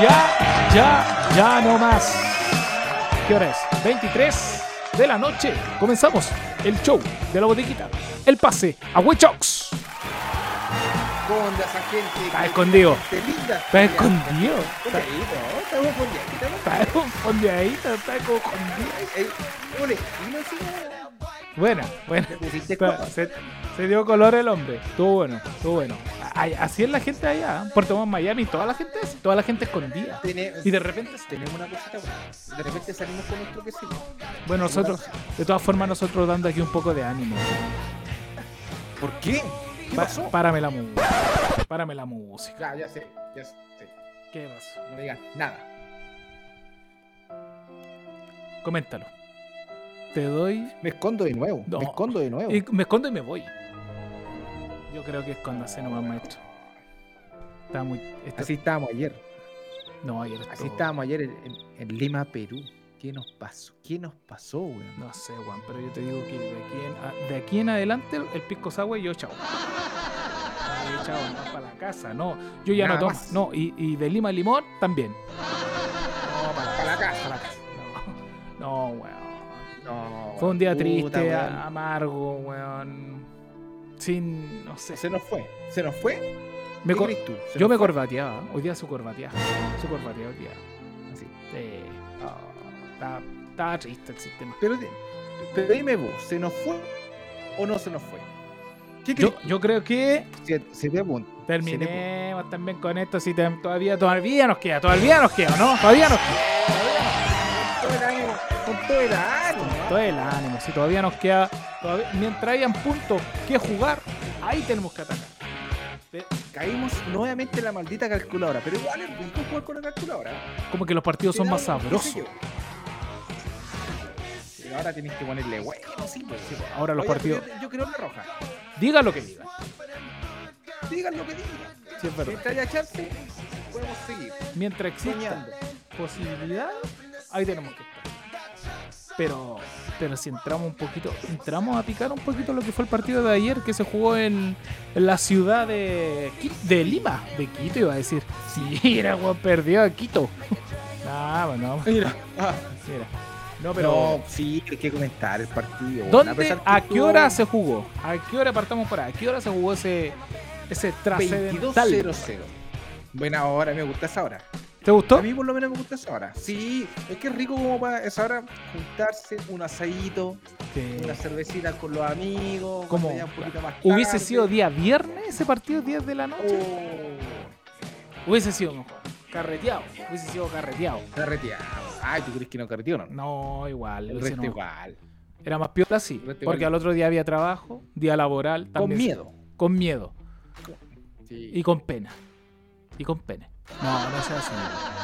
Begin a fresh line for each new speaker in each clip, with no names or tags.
Ya, ya, ya no más. ¿Qué hora es? 23 de la noche. Comenzamos el show de la bodeguita. El pase a Huichox.
¿Cómo anda esa gente?
Está escondido. Está escondido.
Está
escondido, está escondido. Buena, buena. Se, se dio color el hombre. Estuvo bueno, estuvo bueno. Así es la gente allá. ¿eh? Puerto Montt, Miami, toda la gente, es- toda la gente escondida. Y de repente,
tenemos una cosita buena. De repente salimos con nuestro quesillo.
bueno, nosotros, de todas formas, nosotros dando aquí un poco de ánimo.
¿Por qué? ¿Qué
Pa-
pasó?
párame la música. Párame la música.
Ya, ya sé, ya sé.
¿Qué pasó?
No digan nada.
Coméntalo. Te doy.
Me escondo de nuevo.
No.
Me escondo de nuevo.
Y me escondo y me voy. Yo creo que escóndase nomás, maestro. Está muy. esto-
Así estábamos ayer.
No, ayer
Así estábamos ayer en, en- en Lima, Perú. ¿Qué nos pasó? ¿Qué nos pasó, weón?
No sé, Juan, pero yo te digo que de aquí en, a- de aquí en adelante el, el pisco sour y yo chao. Ay, chao, no para la casa, no. Yo ya
Nada
no tomo.
más.
No, y, y de lima a limón también. Fue un día
puta,
triste,
weón.
amargo, weón. Sin, no sé.
Se nos fue. ¿Se nos fue?
Me
¿Qué tú? ¿Se
yo
nos
me
fue?
corbateaba. Hoy día su corbateaba. Su corbateaba hoy día.
Así.
Sí. Estaba, estaba triste el sistema.
Pero, pero dime vos, ¿se nos fue o no se nos fue? ¿Qué
Yo, yo creo que
Se, se te apunta.
Terminemos también con esto. Si te- todavía, todavía nos queda, todavía nos queda, ¿no? Todavía nos queda.
Con todo el ánimo. Todo el ánimo.
Si todavía nos queda, todavía- mientras hayan puntos que jugar, ahí tenemos que atacar.
Caímos nuevamente en la maldita calculadora. Pero igual es rico jugar con la calculadora.
Como que los partidos son más sabrosos.
Pero ahora tienes que ponerle sí, pues.
Sí, pues, ahora los
Oye,
partidos.
Yo, yo creo la roja.
Diga lo que diga.
Digan lo que digan.
Sí, es verdad.
Mientras haya chance, podemos seguir.
Mientras exista
Soñando.
posibilidad, ahí tenemos que estar. Pero, pero si entramos un poquito, entramos a picar un poquito lo que fue el partido de ayer que se jugó en, en la ciudad de, Lima, de Quito iba a decir. Sí, era weón, perdió a Quito. Nah, bueno,
Mira. Ah,
mira. No, pero
no, sí, hay que comentar el partido.
¿dónde,
A
qué hora se jugó? ¿A qué hora partamos por ahí? ¿A qué hora se jugó ese, ese trascendental?
22-0-0. Buena hora, me gusta esa hora.
¿Te gustó?
A mí por lo menos me gusta esa hora. Sí, es que es rico como para esa hora juntarse, un asadito,
Sí.
una cervecita con los amigos.
Como
un poquito más
¿Hubiese
tarde.
sido día viernes ese partido, 10 de la noche?
Oh,
Hubiese sido mejor. Carreteado. Hubiese sido carreteado.
carreteado. Ay, ¿tú crees que no carreteó no?
No, igual.
El resto
no.
igual.
Era más piola, sí. Porque
igual.
al otro día había trabajo, día laboral.
Con
también-
miedo.
Con miedo.
Sí.
Y con pena. Y con pena. No, no sea así.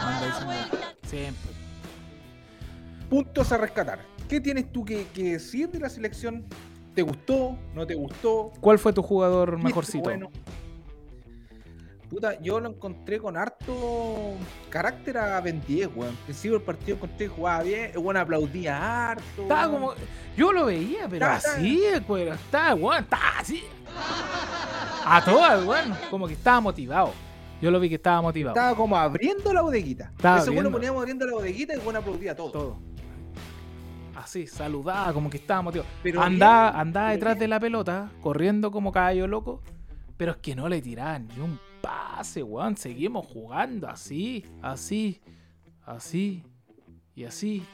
No anda diciendo- Siempre.
Puntos a rescatar. ¿Qué tienes tú que, que decir de la selección? ¿Te gustó? ¿No te gustó?
¿Cuál fue tu jugador
¿Viste
mejorcito?
Bueno. Puta, yo lo encontré con harto carácter a 20, weón. Al principio del partido encontré que jugaba bien, el weón aplaudía harto.
Estaba
weón.
como. Yo lo veía, pero
estaba-
así, pues. Estaba, weón, estaba así. A todas, weón. Como que estaba motivado. Yo lo vi que estaba motivado.
Estaba como abriendo la bodeguita.
Estaba
lo
abriendo.
poníamos abriendo la bodeguita y weón aplaudía todo.
todo. Así, saludaba, como que estaba motivado.
Pero
andaba
bien,
andaba
pero
detrás
bien.
de la pelota, corriendo como caballo loco, pero es que no le tiraban ni un pase, weón. Seguimos jugando así, así, así y así.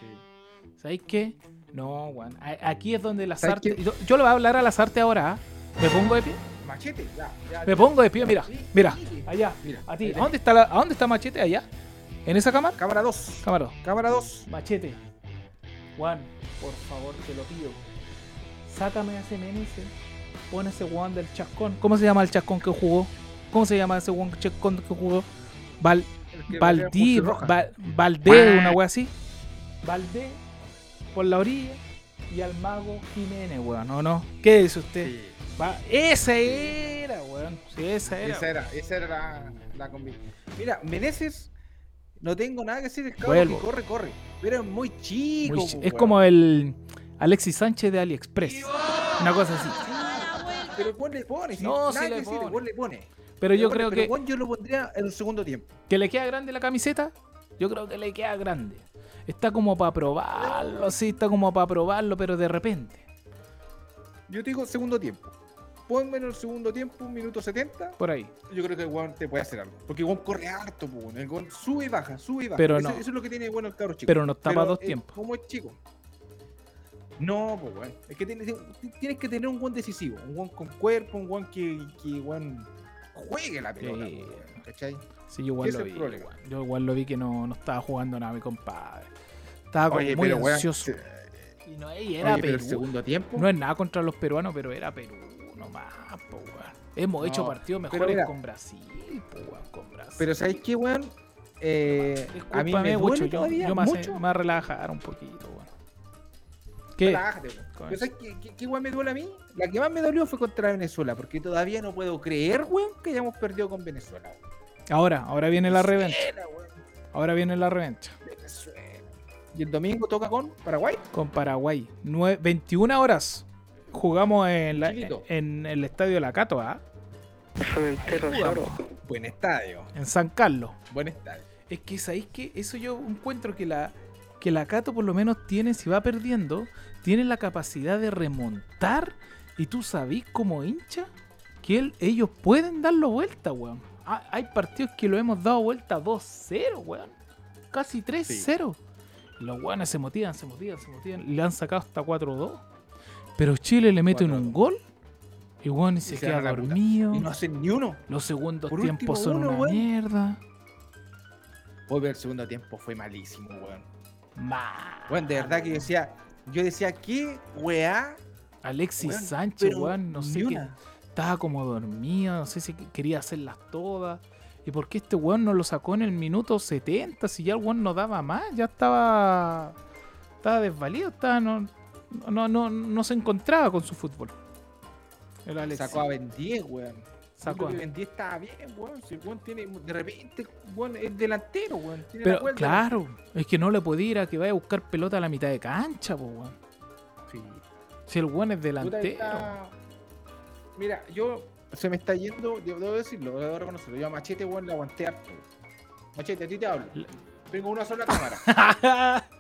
¿Sabéis qué? No, weón. Aquí es donde la
¿Sabes
Sarte.
qué?
Yo, yo le voy a hablar a la Sarte ahora. ¿ah? Me pongo de pie.
Machete, ya, ya.
Me pongo de pie, mira.
Sí,
Mira, allá.
Mira,
A ti. ¿A dónde está, la, ¿A dónde está Machete? Allá. ¿En esa cámara?
Cámara 2.
Cámara.
Cámara 2.
Machete. Juan, por favor, te lo pido. Sácame a ese Meneses. Pon ese Juan del chascón. ¿Cómo se llama el chascón que jugó? ¿Cómo se llama ese Juan chascón que jugó? Val, Valdí, Val- Valdé, una wea así. Valdé por la orilla y al mago Jiménez, weón. ¿O no? ¿Qué dice usted?
Sí.
Va- esa era, weón. Sí, esa era.
Esa era, esa era la, la combi. Mira, Meneses, no tengo nada que decir,
Vuelvo.
que corre, corre. Pero es muy chico.
Muy ch- es
weón.
como el Alexis Sánchez de AliExpress. Una cosa así.
Pero el le pone, si
No,
nada
sí le
que
pone.
le pone.
Pero yo creo
pero,
que,
yo lo pondría en el segundo tiempo.
que le queda grande la camiseta. Yo creo que le queda grande. Está como para probarlo, sí, está como para probarlo, pero de repente.
Yo te digo segundo tiempo. Ponme en el segundo tiempo, un minuto 70.
Por ahí.
Yo creo que el weón te puede hacer algo. Porque el weón corre harto, weón. El weón sube y baja, sube y baja.
Pero
eso,
no.
eso es lo que tiene bueno el cabro chico.
Pero no está para dos tiempos.
Como es chico. No, pues weón. Es que tienes, tienes que tener un buen decisivo. Un buen con cuerpo, un buen que, que weón, juegue la pelota.
Sí.
weón, ¿Cachai?
Sí, yo igual lo vi. igual. Yo igual lo vi que no, no estaba jugando nada, mi compadre. Estaba como
Oye,
muy
pero, weón,
ansioso.
se-
Y no, y era
oye, pero el
Perú.
segundo tiempo.
No es nada contra los peruanos, pero era Perú nomás, po, weón. Hemos hecho
No,
partidos
pero
mejores
mira.
con Brasil, po, weón, con Brasil.
Pero ¿sabéis qué, weón? Eh, a mí me
Gucho, yo, yo me, hace-
mucho.
a relajar un poquito, weón. ¿Qué?
Relájate, weón. ¿sabes qué, qué, qué weón me duele a mí? La que más me dolió fue contra Venezuela, porque todavía no puedo creer, weón, que hayamos perdido con Venezuela. weón.
Ahora, ahora viene la revancha. Ahora viene la revancha.
Venezuela. Y el domingo toca con Paraguay.
Con Paraguay. Nue- 21 horas. Jugamos en, la- en el estadio La Cato, ¿ah?
Buen estadio.
En San Carlos.
Buen estadio.
Es que sabéis que eso yo encuentro que la que la Cato por lo menos tiene, si va perdiendo, tiene la capacidad de remontar y tú sabís como hincha que él- ellos pueden darlo vuelta, weón. Ah, hay partidos que lo hemos dado vuelta 2-0, weón. Casi 3-0. Los weones se motivan, se motivan, se motivan. y Le han sacado hasta 4-2. Pero Chile le mete
4-2.
un gol y y se, queda dormido.
Y no hacen ni uno.
Los segundos
Por
tiempos son
uno,
una
weón.
mierda.
Hoy ver el segundo tiempo fue malísimo, weón.
Mal.
Weón, de verdad que yo decía, yo decía, ¿qué weá?
Alexis
Weón,
Sánchez, weón, no sé qué. Estaba como dormido, no sé si que- quería hacerlas todas. ¿Y por qué este weón no lo sacó en el minuto 70? Si ya el weón no daba más, ya estaba. Estaba desvalido, estaba. No, no, no, no se encontraba con su fútbol. El.
Sacó a Ben 10, weón.
Sacó
que Ben 10 estaba bien, weón. Si el weón tiene, de repente, weón, es delantero, weón. Tiene
Pero claro, es que no le puede ir a que vaya a buscar pelota a la mitad de cancha, po, weón.
Sí.
Si el weón es delantero.
está- Mira, yo se me está yendo, debo decirlo, debo reconocerlo. Yo a Machete, weón, le aguanté harto. Machete, a ti te hablo. Tengo una sola cámara.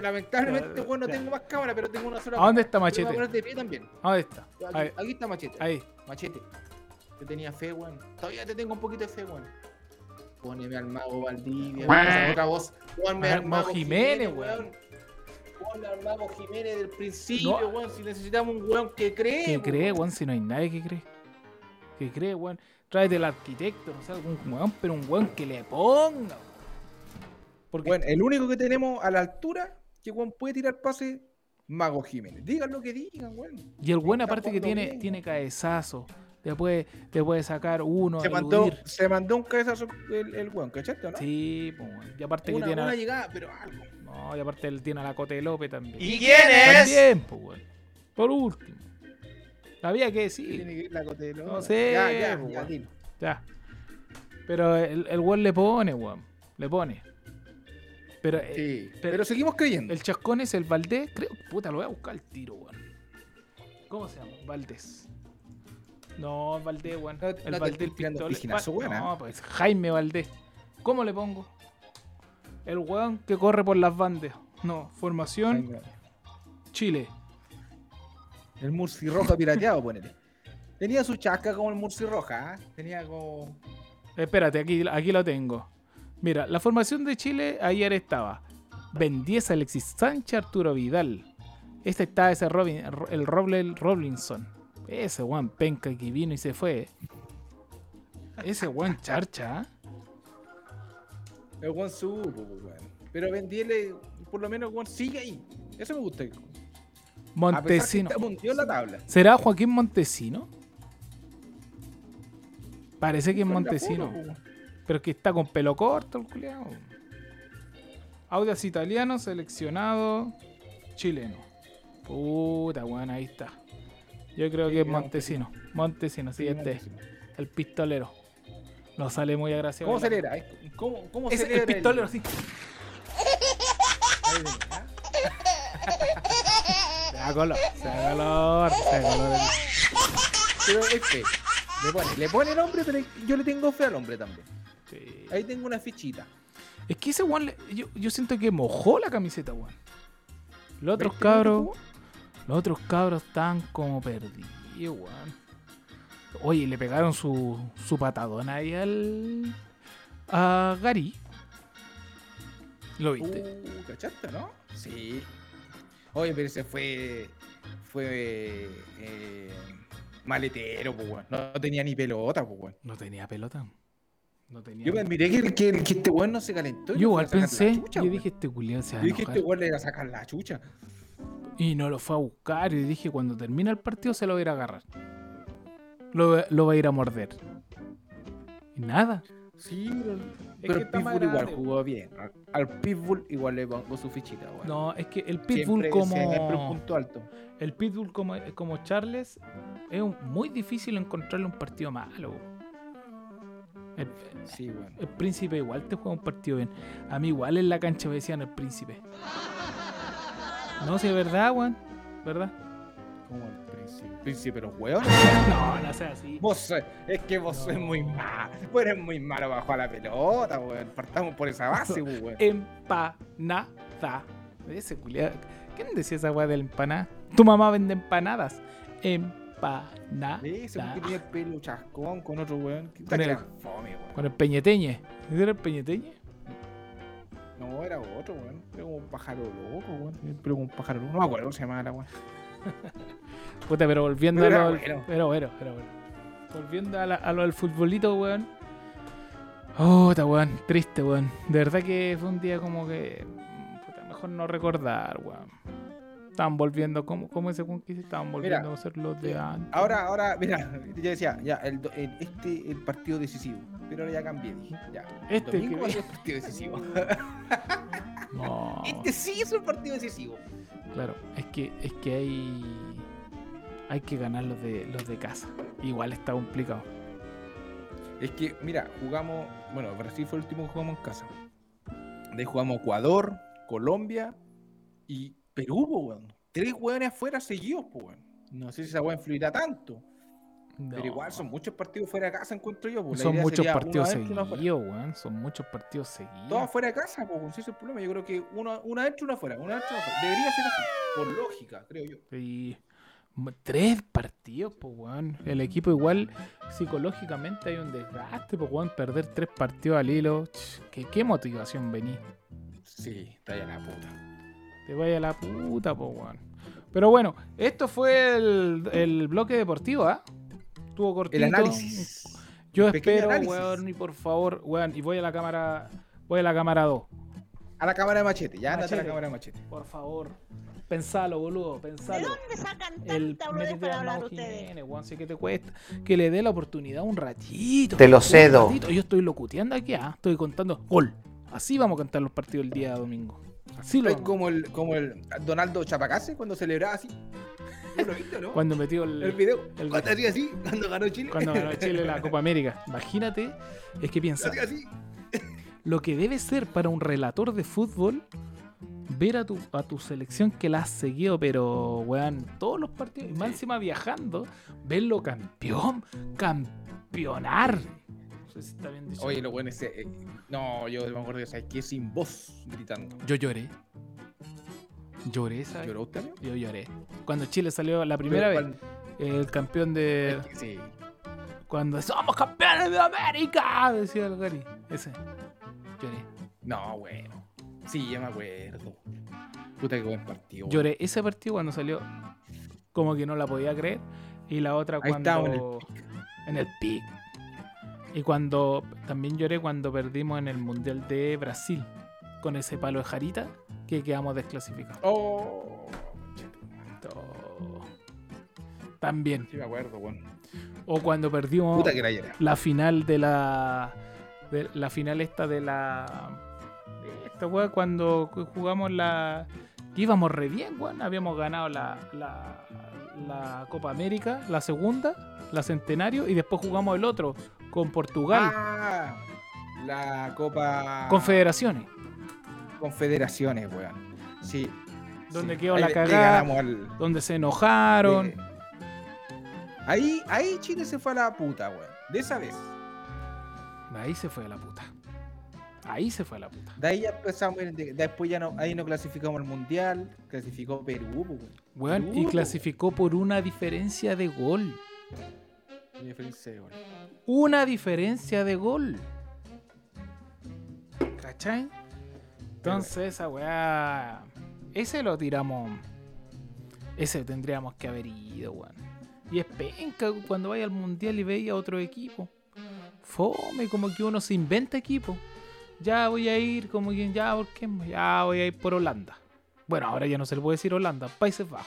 Lamentablemente, weón, no
Ya.
tengo más cámara, pero tengo una sola
¿A dónde está
voy
Machete?
a poner de pie también.
¿Dónde está?
Aquí, está Machete.
ahí.
Machete. Te tenía fe, weón. Todavía te tengo un poquito de fe, weón. Póneme al mago Valdivia. Otra voz. Ponme
Al
al
Mago Jiménez, weón.
Ponme al mago Jiménez del principio,
No.
weón. Si necesitamos un weón que cree.
¿Qué
weón.
cree, weón? Si no hay nadie que cree. ¿Qué cree, weón? Tráete el arquitecto, no sé, algún weón, pero un weón que le ponga. weón. Porque
Bueno, el único que tenemos a la altura que weón puede tirar pase, Mago Jiménez. Digan lo que digan, weón.
y el
está
aparte que tiene,
bien.
tiene cabezazo. Te puede, te puede sacar uno,
Se mandó, se mandó un cabezazo el, el weón, ¿cachaste, no?
Sí, pues. Y aparte que tiene.
una
a-
llegada, pero algo.
No, y aparte él tiene a la Cote López también.
¿Y quién es?
También, pues, weón. Por último. Había que decir.
Tiene que ir la cotelo.
No sé,
Ya, ya,
pues,
ya.
Ya. Pero el, el weón le pone, weón. Le pone. Pero eh, pero-
pero, seguimos creyendo.
el chascón es el Valdés. Creo. Puta, lo voy a buscar al tiro, weón. ¿Cómo se llama? Valdés. No, Valdés, weón.
No-
el
no
Valdés
weón,
No, pues Jaime Valdés. ¿Cómo le pongo? El weón que corre por las bandas. No, formación
Venga.
Chile.
El Murci Roja pirateado, ponele. Tenía su chasca como el Murci Roja, ¿ah? Tenía como.
Espérate, aquí, aquí lo tengo. Mira, la formación de Chile ayer estaba Ben 10, Alexis Sánchez, Arturo Vidal. Este está ese Robin, el Roble Robinson. Ese Juan penca que vino y se fue. Ese Juan charcha. ¿ah?
El Juan supo, pues. Pero Bendiele, por lo menos, Juan sigue ahí. Eso me gusta.
Montesino.
está mundió en la tabla.
¿Será Joaquín Montesino? Parece que es Montesino. Pero es que está con pelo corto el culiao. Audias italiano, seleccionado chileno. Puta, weón, ahí está. Yo creo que es Montesino. Montesino, sí, este, el pistolero. No sale muy agraciado.
¿Cómo celebra? ¿Cómo, cómo
Es el pistolero, sí.
¿ah?
Se da color, se da color, se da color.
Pero es fe. Le pone, le pone el hombre, pero yo le tengo fe al hombre también. Ahí tengo una fichita.
Es que ese weón, le- yo, yo siento que mojó la camiseta, weón. Los otros
¿Viste cómo
cabros, los otros cabros están como perdidos, weón. Oye, le pegaron su, su patadón ahí al. a Gary. ¿Lo viste?
Uh, ¿cachaste, no? Sí. Oye, pero ese fue. Fue. eh, maletero, pues, weón. No tenía ni pelota, pues, weón.
No tenía pelota. No tenía.
Yo me miré que, que, que este weón no se calentó.
Yo igual pensé,
chucha,
yo dije este culiao se va a
Yo dije, este weón le iba a sacar la chucha.
Y no lo fue a buscar y dije cuando termine el partido se lo va a ir a agarrar. Lo, lo va a ir a morder. Y nada.
Sí, pero, el Pitbull igual
grande,
jugó bien. Al- Al Pitbull igual le pongo su fichita.
No, es que el Pitbull
Siempre-
como
siempre un punto alto.
el Pitbull como, como Charles es un- muy difícil encontrarle un partido malo. El,
Sí, weón.
el príncipe igual te juega un partido bien. A mí igual en la cancha me decían el príncipe. No, si es verdad, weón. ¿Verdad?
Como el príncipe. Príncipe, pero weón.
No, no sea así.
Vos sois- es que vos sois
No.
muy malo. Vos eres muy malo bajo la pelota, weón. Partamos por esa base, weón.
Empanada. Ese culiao. ¿Quién decía esa weá de empanada? Tu mamá vende empanadas. Empanada.
Ese weón que tenía el pelo chascón con otro weón. ¿Qué
Con el-
fome, weón?
Con el peñeteñe. ¿Ese era el peñeteñe?
No, era otro, weón. Era como un pájaro loco, weón. Pero como un pájaro loco. No me acuerdo cómo se llamaba la weón.
Puta, pero volviendo
Pero
a lo.
bueno.
Pero bueno, pero bueno. Volviendo a, la- a lo del futbolito, weón. Oh, está weón. Triste, weón. De verdad que fue un día como que. Puta, mejor no recordar, weón. Estaban volviendo, como como ese que dice? Estaban volviendo a ser los de antes.
Ahora, ahora, mira, yo decía, ya, el, el- este el partido decisivo. Pero ahora ya cambié, dije. Ya.
Este que-
ser el partido decisivo.
No.
Este sí es un partido decisivo.
Claro, es que, es que hay. Hay que ganar los de, los de casa. Igual está complicado.
Es que, mira, jugamos. Bueno, Brasil fue el último que jugamos en casa. De ahí jugamos Ecuador, Colombia y Perú, po, weón. Tres weones afuera seguidos, po, weón. No sé si esa weón influirá tanto. Pero igual son muchos partidos fuera de casa, encuentro yo. La
Son muchos partidos seguidos, weón. Son muchos partidos seguidos.
Todos fuera de casa, po, si ese es el problema. Yo creo que uno, uno adentro, uno afuera. Uno adentro, uno afuera. Debería ser así, por lógica, creo yo.
M- tres partidos, pues, weón. El equipo igual psicológicamente hay un desgaste, pues, weón. Perder tres partidos al hilo. ¿Qué, qué motivación vení?
Sí, está ya la puta.
Te vaya a la puta, pues, weón. Pero bueno, esto fue el, el bloque deportivo, ¿ah? Estuvo cortito.
El análisis.
Yo espero,
análisis.
weón, y por favor, weón, y voy a la cámara, voy a la cámara 2.
A la cámara de machete, ya andate a la
Machete.
cámara de machete.
Por favor, pensalo, boludo,
¿De
pensalo.
dónde sacan tanta boludez para hablar ustedes?
Weón, sé que te cuesta. Que le dé la oportunidad un ratito.
Te lo cedo.
Yo estoy locuteando aquí, ah, estoy contando gol. Así vamos a cantar los partidos el día domingo. Lo
Es como el, como el Donaldo Chapacase cuando celebraba así.
Cuando metió el,
el video.
el-
cuando hacía así, cuando ganó Chile.
cuando ganó Chile la Copa América. Imagínate, es que piensa,
así.
lo que debe ser para un relator de fútbol ver a tu, a tu selección que la has seguido, pero, weón, todos los partidos, y más encima viajando, verlo campeón, campeonar. Está bien dicho.
Oye, lo bueno es. eh, no, yo me acuerdo de esa que sin voz gritando.
Yo lloré. Lloré, ¿sabes?
¿Lloró usted, amigo?
Yo lloré. Cuando Chile salió la primera
Pero
vez, el campeón de.
Sí.
Cuando somos campeones de América, decía el Gary. Ese. Lloré.
No, bueno. Sí, ya me acuerdo. Puta que buen partido.
Lloré ese partido cuando salió. Como que no la podía creer. Y la otra
Ahí
cuando. en el pic. Y cuando. También lloré cuando perdimos en el Mundial de Brasil. Con ese palo de Jarita. Que quedamos desclasificados.
Oh.
Oh. También.
Sí, me acuerdo, weón.
O cuando perdimos.
Puta que la
la final de la de la final esta de la de esta weá cuando jugamos la que íbamos re bien weón habíamos ganado la, la, la Copa América la segunda la Centenario y después jugamos el otro con Portugal
Ah, la Copa.
Confederaciones
Confederaciones, weón. Sí.
Donde
sí.
quedó
Ahí
la cagada.
al-
donde se enojaron
le- Ahí, ahí Chile se fue a la puta, weón. De esa vez.
Ahí se fue a la puta. Ahí se fue a la puta.
De ahí ya empezamos, de- después ya no, ahí no clasificamos al mundial, clasificó Perú, pues, weón.
Weón, y clasificó por una diferencia de gol.
Diferencia de gol.
Una diferencia de gol. ¿Cachai? Entonces esa weá. Ese lo tiramos. Ese tendríamos que haber ido, weón. Y es penca cuando vaya al mundial y veía otro equipo. Fome, como que uno se inventa equipo. Ya voy a ir, como quien ya, ¿por qué? Ya voy a ir por Holanda. Bueno, ahora ya no se le puede decir Holanda, Países Bajos.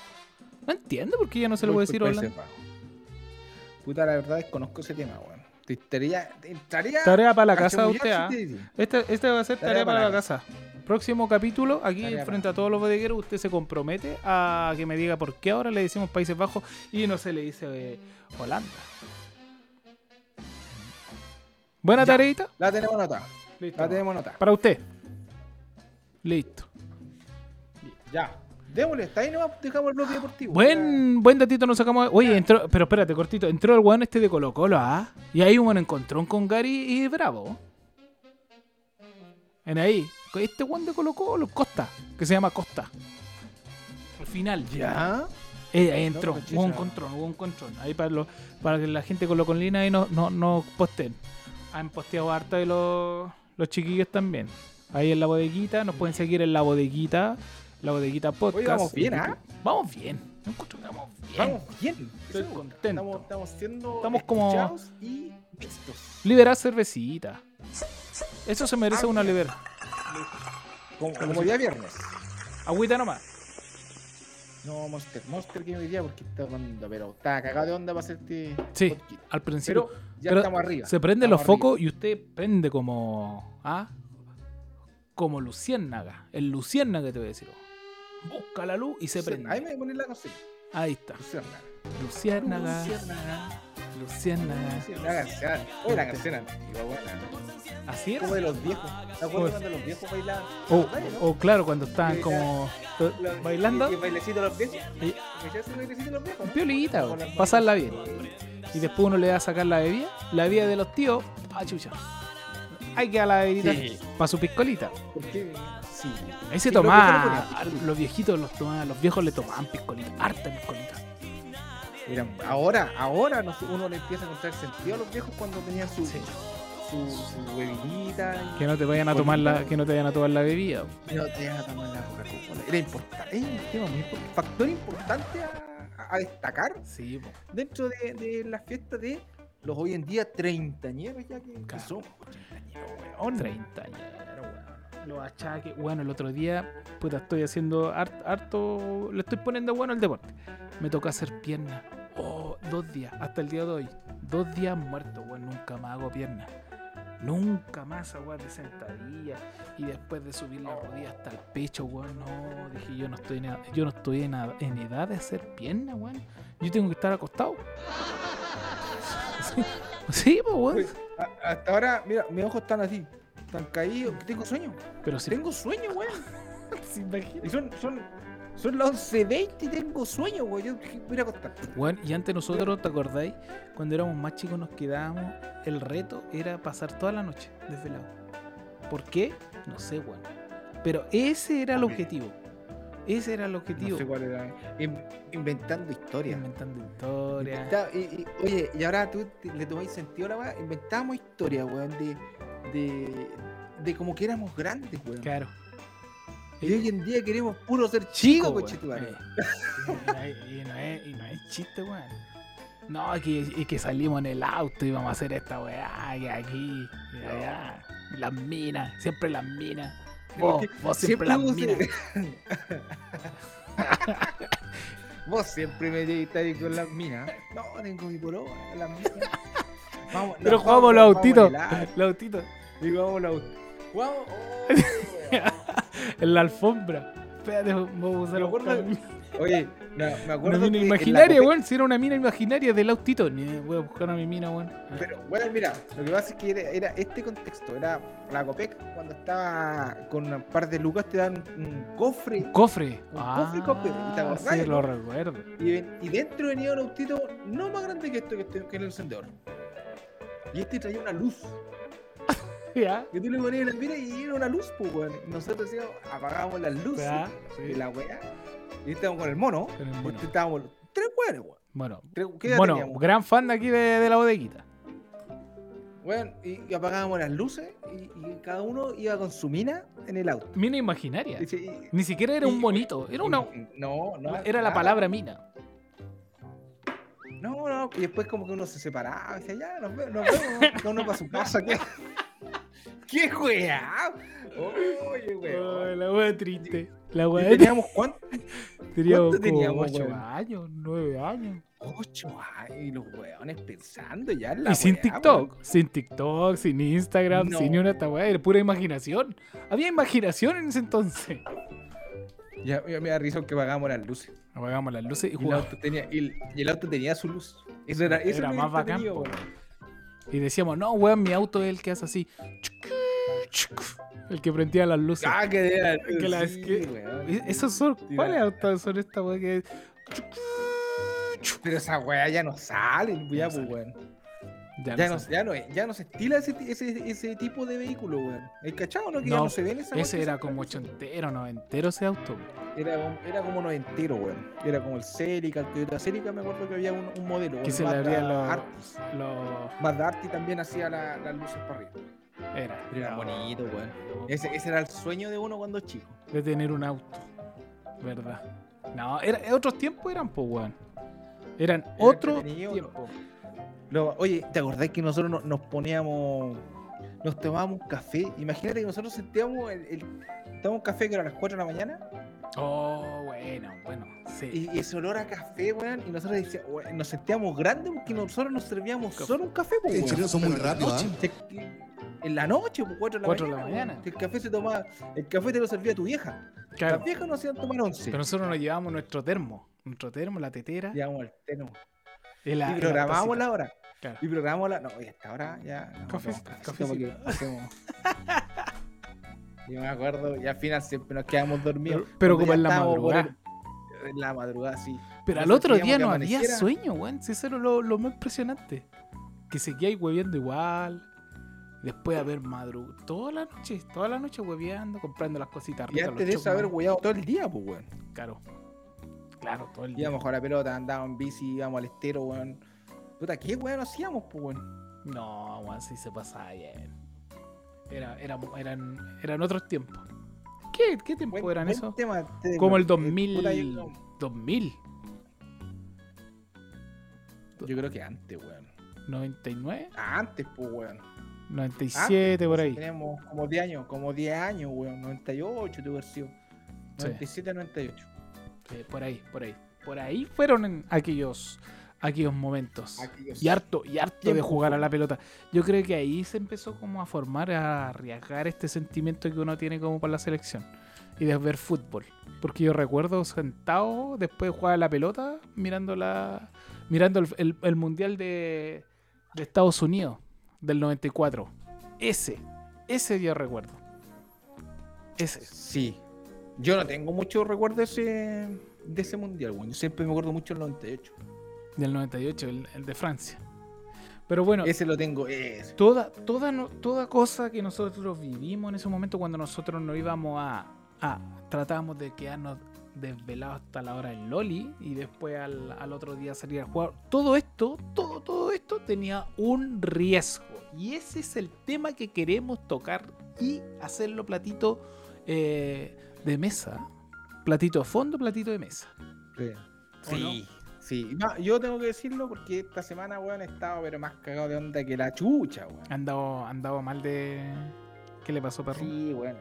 No entiendo por qué ya no se le
Voy
puede decir
Países
Holanda.
Bajos. Puta, la verdad desconozco ese tema, weón. Te estaría
Tarea para la casa de usted, ¿ah? Este, este va a ser
Tarea
tarea para
para
la casa. Próximo capítulo, aquí
Tarea
frente a todos los bodegueros, usted se compromete a que me diga por qué ahora le decimos Países Bajos y no se le dice eh, Holanda. Buena tareita.
La tenemos anotada. La tenemos anotada.
Para usted. Listo.
Ya. Démosle, está ahí nomás dejamos el bloque deportivo.
Buen, buen datito nos sacamos. Oye, entró, pero espérate, cortito. Entró el weón este de Colo Colo, ¿ah? Y ahí un encontrón con Gary y Bravo. En ahí. Este weón de Colo Colo, Costa. Que se llama Costa. Al final.
Ya.
Eh, ahí entró.
No,
hubo un encontrón, hubo un encontrón. Ahí para, los, para que la gente colocolina ahí no, no, no posteen. Han posteado harta de los, los chiquillos también. Ahí en la bodeguita, nos pueden seguir en la bodeguita, la bodeguita podcast.
vamos bien,
en
¿ah?
Vamos bien. Encuentro que vamos bien.
Vamos bien.
Estoy contento.
Estamos, estamos siendo
Estamos como-
y vistos.
Liberar cervecita. Eso se merece
Ah,
una libera.
Como, como día viernes.
Agüita nomás.
No, Monster. Monster que hoy día porque está onda, pero está cagado de onda para hacerte.
Sí,
podcast.
al principio.
Pero ya
Pero
estamos arriba.
Se prenden los focos y usted prende como. ¿Ah? Como luciérnaga. El luciérnaga te voy a decir. Busca la luz y se prende.
Ahí me voy a poner la cosita.
Ahí está.
Luciérnaga.
Luciérnaga.
Luciérnaga.
Luciérnaga.
La canción. Oye, la canción antigua, buena.
Así era.
Como de los viejos. ¿Te acuerdas cuando los viejos bailaban?
O,
¿Verdad, no?
o claro, cuando estaban como eh,
Los-
bailando.
y- y bailecito los viejos.
Y-
¿Me echas un bailecito los viejos? no?
Piolita, pasarla bien. Y después uno le da a sacar la bebida. La bebida de los tíos. Ah, chucha. Hay que dar la bebida
Sí.
para su piscolita.
¿Por qué? Sí.
Ahí se
Sí,
tomaba. Los viejitos los tomaban. Los viejos le tomaban piscolita. Harta piscolita.
Mira, ahora, ahora uno le empieza a encontrar sentido a los viejos cuando tenían su,
Sí.
su, su bebidita y
Que no te vayan a tomar la, que no te vayan a tomar la bebida.
no te van a tomar la Coca-Cola. Era importante, es un tema muy importante, factor importante a, a destacar
Sí,
dentro de, de las fiestas de los hoy en día treintañeros ya que, que
Claro.
treintañeros, weón.
30 años, weón. Los achaques. Bueno, el otro día, puta, estoy haciendo hart- harto. Le estoy poniendo bueno al deporte. Me toca hacer piernas. Oh, dos días, hasta el día de hoy. Dos días muerto, weón. Nunca más hago piernas. Nunca más agua de sentadilla. Y después de subir la rodilla hasta el pecho, weón. No, dije yo no estoy en edad, yo no estoy en, edad de hacer piernas, weón. Yo tengo que estar acostado. Sí, pues, weón.
Hasta ahora, mira, mis ojos están así, están caídos, tengo sueño,
Pero si
tengo sueño, weón.
se imagina.
Y son, son, son las 11.20 y tengo sueño, weón. Yo voy a acostar.
Bueno, y antes nosotros, ¿te acordáis? Cuando éramos más chicos nos quedábamos, el reto era pasar toda la noche desvelado. ¿Por qué? No sé, bueno. Pero ese era el objetivo. Ese era el objetivo.
No sé cuál era. In- inventando historias.
Inventando historias.
Inventa- y- y- oye, y ahora tú te- le tomáis sentido a la weá. Inventamos historias, weón, de, de, de como que éramos grandes, weón.
Claro.
Y hoy en día queremos puro ser
Chico,
chicos, conchetumare.
Eh, y, no es, y no es- y es chiste, weón. No, es que, y que salimos en el auto y vamos a hacer esta weá, que aquí, y allá. Y Las minas, siempre las minas. Vos, vos siempre,
siempre
las
vos-
minas.
Vos siempre me llegaste ahí con las minas. No, tengo mi polola, las minas. Vamos,
Pero jugamos los
vamos
autitos. Los autitos.
Y vamos los autitos. Jugamos.
En la alfombra. Espérate, voy a usar
Oye, me, me acuerdo
una mina
que
imaginaria, weón. Si era una mina imaginaria del autito. Ni voy a buscar a mi mina, weón.
Pero, bueno, mira, lo que pasa es que era, era este contexto. Era la Copec cuando estaba con un par de lucas te dan un, un cofre.
Cofre.
Un cofre, cofre, ¿te
Ah,
acordás,
sí, lo recuerdo.
Y, y dentro venía un autito no más grande que esto, que, este- que el encendedor. Y este traía una luz.
Ya.
Que tú le ponías la mira y era una luz, pues, weón. Nosotros decíamos, apagábamos las luces
Ya,
de la weá. Y estábamos con el mono.
Con el
y
mono.
estábamos los tres weones, weón.
Bueno,
Tres- ¿Qué edad
bueno, gran fan de aquí de, de la bodeguita.
Weón, y, y apagábamos las luces y, y cada uno iba con su mina en el auto.
Mina imaginaria.
Y
Ni siquiera era un bonito. Era una.
No, no.
Era la palabra mina.
No, y después como que uno se separaba y decía, ya, nos vemos, nos vemos, cada uno para su casa. ¿Qué, ¿Qué weá? Oye, weón.
la wea triste. La
¿Y
wea
teníamos cuánto?
Teníamos
teníamos,
8
weón?
años, 9 años.
Ocho años, y los weones pensando ya en la
y sin
weá,
TikTok.
weón.
Sin TikTok, sin Instagram,
No.
sin ni una esta weá. Era pura imaginación. Había imaginación en ese entonces.
Ya, ya me da risa que pagamos las luces.
Apagamos las luces y
Y el, auto tenía, y, el, y el auto tenía su luz. Eso era, eso
Era más bacán,
weón.
Y decíamos, no, weón, mi auto es el que hace así. El que prendía las luces.
Ah, que era.
Que la-
sí,
que-
weón.
Esos son. ¿Cuáles autos son esta weá que.?
Pero esa weá ya no sale, ya,
no
pues, weón.
Ya,
Ya
no
no, ya, no, ya no se estila ese, ese, ese tipo de vehículo, weón. ¿El cachado no? Que ya
No,
no se ve en esa
Ese era como ochentero, noventero ese auto.
Era, como- era como noventero, weón. Era como el Celica, el Toyota Celica, me acuerdo que había un, un modelo.
Que se le abrían los.
Artis.
los-
Mazda Artis también hacía la- las luces para arriba.
Era.
Era
No,
bonito, weón.
no.
Ese, ese era el sueño de uno cuando es chico.
De tener un auto. ¿Verdad? No, era, otros tiempos eran, pues, weón. Eran otros
entretenido,
tiempos.
Lo- oye, ¿te acordás que nosotros no- nos poníamos, nos tomábamos un café? Imagínate que nosotros sentíamos el, el, tomábamos un café que era a las 4 de la mañana
Oh, bueno, bueno. Sí.
y, y ese olor a café, weón, y nosotros decíamos, weón, nos sentíamos grandes porque nosotros nos servíamos solo un café,
En
weón.
Chile son muy
Pero en la
rápidos,
noche, te- En la noche, pues 4 de la
Cuatro de la
mañana.
mañana.
Que El café se tomaba, el café te lo servía tu vieja.
Claro.
Las viejas no hacían tomar once.
Pero nosotros nos llevábamos nuestro termo. Nuestro termo, la tetera.
Llevábamos el termo.
y la-
y
y la
programábamos la hora.
Claro.
Y programamos la. No, y hasta ahora ya. no,
Café-
porque hacemos- Yo me acuerdo, y al final siempre nos quedamos dormidos.
Pero- como
ya
en la madrugada.
el- En la madrugada, sí.
Pero al otro día no había sueño, weón. Si eso era lo, lo más impresionante. Que seguíais hueviando igual. Después haber madrugado. Toda la noche, toda la noche hueveando, comprando las cositas
Y
ricas.
antes
los
de eso haber hueado todo el día, pues, weón.
Claro. Claro, todo el día.
Íbamos a la pelota, andábamos en bici, íbamos al estero, weón. Puta, ¿qué weón hacíamos, pues, weón?
No, weón, sí se pasaba bien. Era, era- eran, eran otros tiempos. ¿Qué, qué tiempo
Buen-
eran
buen tema este,
Como el
weón.
2000.
Puta, yo,
2000.
yo creo que antes, weón.
99.
Antes, pues, weón.
97
Antes,
por ahí.
Tenemos como 10 años, como 10 años, weón. 98 tuvo que haber sido.
Sí.
97, 98.
Sí, por ahí, por ahí. Por ahí fueron en aquellos, aquellos momentos.
Aquellos
Y harto, y harto de jugar a la pelota. Yo creo que ahí se empezó como a formar, a arriesgar este sentimiento que uno tiene como por la selección. Y de ver fútbol. Porque yo recuerdo sentado después de jugar a la pelota, mirando la. mirando el, el- el mundial de, de Estados Unidos del 94. Ese, ese yo recuerdo. Ese.
Sí. Yo no tengo mucho recuerdo de ese, de ese mundial, weón. Yo siempre me acuerdo mucho del 98.
Del 98, el, el de Francia. Pero bueno,
Ese lo tengo, ese.
toda, toda, no- toda cosa que nosotros vivimos en ese momento cuando nosotros nos íbamos a, a tratábamos de quedarnos desvelados hasta la hora del Loli y después al, al otro día salir a jugar. Todo esto, todo, todo esto tenía un riesgo. Y ese es el tema que queremos tocar y hacerlo platito eh, de mesa. Platito de fondo, platito de mesa.
Sí.
¿O no?
Sí. No, yo tengo que decirlo porque esta semana, weón, he estado pero más cagado de onda que la chucha, weón.
Andaba, andaba mal de... ¿Qué le pasó, perro?
Sí, weón.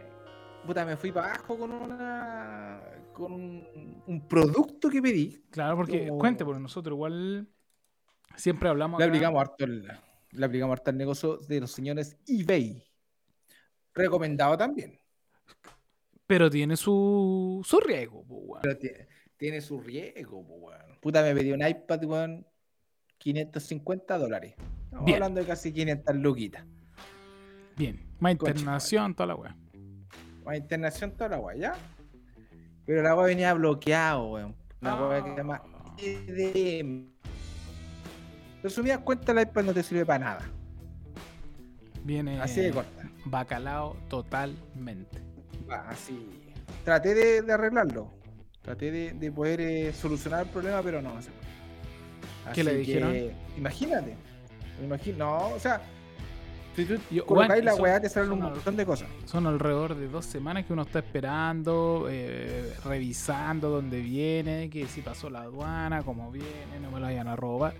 Puta, me fui para abajo con una. con un, un producto que pedí.
Claro, porque
Como-
cuente, porque nosotros igual siempre hablamos.
Le
acá-
aplicamos harto el, le aplicamos harto el negocio de los señores eBay. Recomendado también.
Pero tiene su, su riesgo, weón.
Pero tie- tiene su riesgo, weón. Puta, me pedí un iPad, weón, 550 dólares. Estamos
Bien.
hablando de casi 500 luquitas.
Bien. Más internación, toda la weá.
Más internación toda la weá, ¿ya? Pero la weá venía bloqueado, weón. Una weá que se llama
Ah.
EDM. Resumidas cuentas, el iPad no te sirve para nada.
Viene
Así de corta.
bacalao totalmente.
Así. Traté de, de arreglarlo. Traté de, de poder eh, solucionar el problema, pero no. puede.
¿Qué le
Así
dijeron?
que, imagínate. Imagino, no, o sea, si tú
Yo-
colocáis
Juan,
la
eso-
weá, te salen un montón de cosas.
Son alrededor de dos semanas que uno está esperando, eh, revisando dónde viene, que si pasó la aduana, cómo viene, no me lo vayan a robar.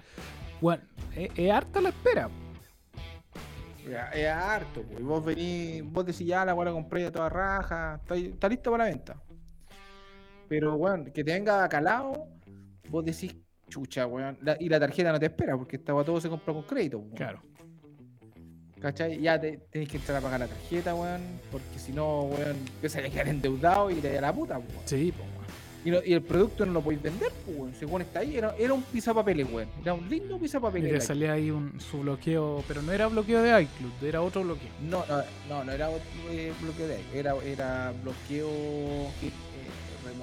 Bueno, es, es harta la espera.
Es harto, pues. Vos venís, vos decís ya la weá la compré ya toda raja, está, está listo para la venta. Pero weón, que te venga calado, vos decís chucha, weón. la- y la tarjeta no te espera, porque esta weá todo se compra con crédito. weón.
Claro.
¿Cachai? Ya te, tenés que entrar a pagar la tarjeta, weón. Porque si no, weón, empiezas a quedar endeudado y te da la puta, weón.
Sí, pues, weón.
Y, no- y el producto no lo podéis vender, pues, weón. Según está ahí, era, era un pisapapeles, weón. Era un lindo
Y
pisapapeles.
te
like.
salía ahí un, su bloqueo, pero no era bloqueo de iCloud, era otro bloqueo.
No, no, no, no era eh, bloqueo de ahí. Era, era bloqueo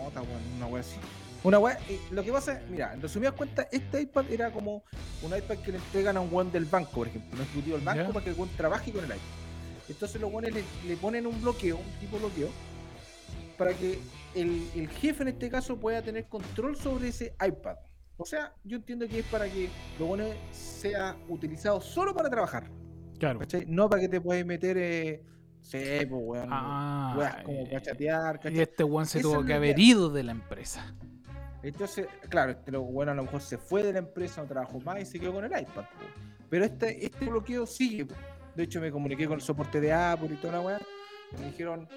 weón. Una weá así. Una weá, lo que pasa, mira, en resumidas cuentas, este iPad era como un iPad que le entregan a un weón del banco, por ejemplo, un ejecutivo del banco para que el weón trabaje con el iPad. Entonces los weones le, le ponen un bloqueo, un tipo de bloqueo, para que el, el jefe en este caso pueda tener control sobre ese iPad. O sea, yo entiendo que es para que lo bueno sea utilizado solo para trabajar.
Claro.
¿Cachai? No para que te puedes meter, eh, sé, pues, weón.
Ah,
weas como
eh,
para chatear,
y este weón se
Esa
tuvo que haber ido de la empresa.
Entonces, claro, este bueno a lo mejor se fue de la empresa, no trabajó más y se quedó con el iPad. Pero este, este bloqueo sigue. De hecho, me comuniqué con el soporte de Apple y toda la weá. Me dijeron,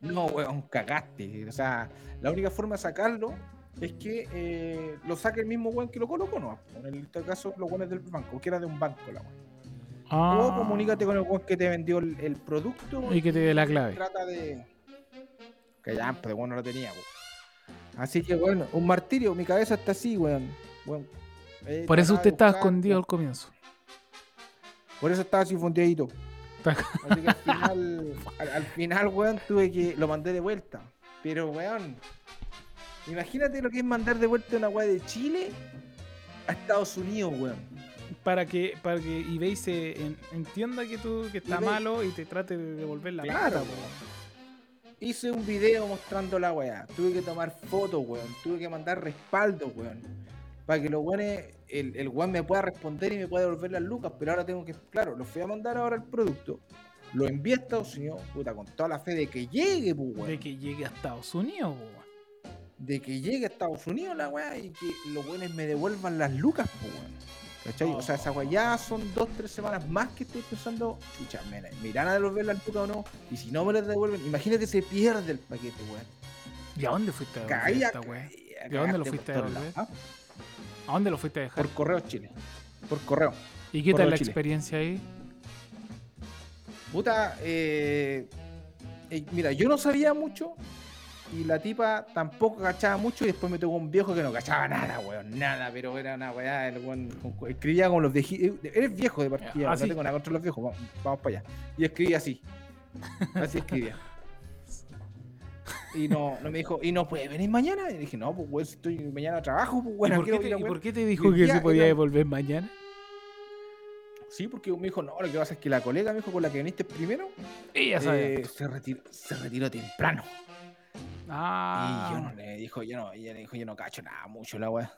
no, weón, cagaste. O sea, la única forma de sacarlo es que eh, lo saque el mismo weón que lo colocó, ¿no? En este caso, los weones del banco, que era de un banco la weá.
Ah,
O comunícate con el weón que te vendió el, el producto
Y que te dé la clave.
trata de. Que ya, pues bueno, no lo tenía, po. Así que bueno, un martirio, mi cabeza está así, weón. Weón, eh,
Por eso usted estaba escondido al
weón.
comienzo.
Por eso estaba así fondeadito. Así que al final, al, al final, weón, tuve que. Lo mandé de vuelta. Pero, weón. Imagínate lo que es mandar de vuelta una weá de Chile a Estados Unidos, weón.
Para que, para que eBay se en- entienda que tú que está
eBay-
malo y te trate de devolver la
Claro,
plata.
Hice un video mostrando la weá. Tuve que tomar fotos, weón. Tuve que mandar respaldo, weón. Para que los weones, el, el weón me pueda responder y me pueda devolver las lucas. Pero ahora tengo que, claro, los fui a mandar ahora el producto. Lo envié a Estados Unidos, puta, con toda la fe de que llegue, pues, weón.
de que llegue a Estados Unidos, weón.
De que llegue a Estados Unidos la weá y que los weones me devuelvan las lucas, pues, weón. ¿Cachai? O sea, esa weá ya son dos, tres semanas más que estoy pensando, chucha, ¿me, me irán a devolver las lucas o no? Y si no me las devuelven, imagínate se pierde el paquete, weón.
¿Y a dónde fuiste a devolver esta weá?
caía,
¿De dónde lo fuiste a devolver? ¿A dónde lo fuiste a dejar?
Por correo Chile. Por correo.
¿Y qué tal la
Chile.
experiencia ahí?
Puta, eh, eh, mira, yo no sabía mucho y la tipa tampoco cachaba mucho y después me tocó un viejo que no cachaba nada, weón, nada, pero era una weá, el weón con- escribía con los viejitos, eres viejo de partida, no tengo nada contra los viejos, vamos, vamos para allá. Y escribía así, así escribía. Y no, no me dijo, ¿y no puede venir mañana? Y dije, no, pues weón, si estoy mañana a trabajo, pues
¿Y,
bueno,
por qué
quiero
te,
ir a
y
weón".
por qué te dijo que
día
se podía devolver mañana?
Sí, porque me dijo, no, lo que pasa es que la colega me dijo con la que viniste primero,
Ella
eh, se, retiró, se retiró temprano.
Ah,
Y yo no le dijo, yo no, ella le dijo, yo no cacho nada mucho la weá.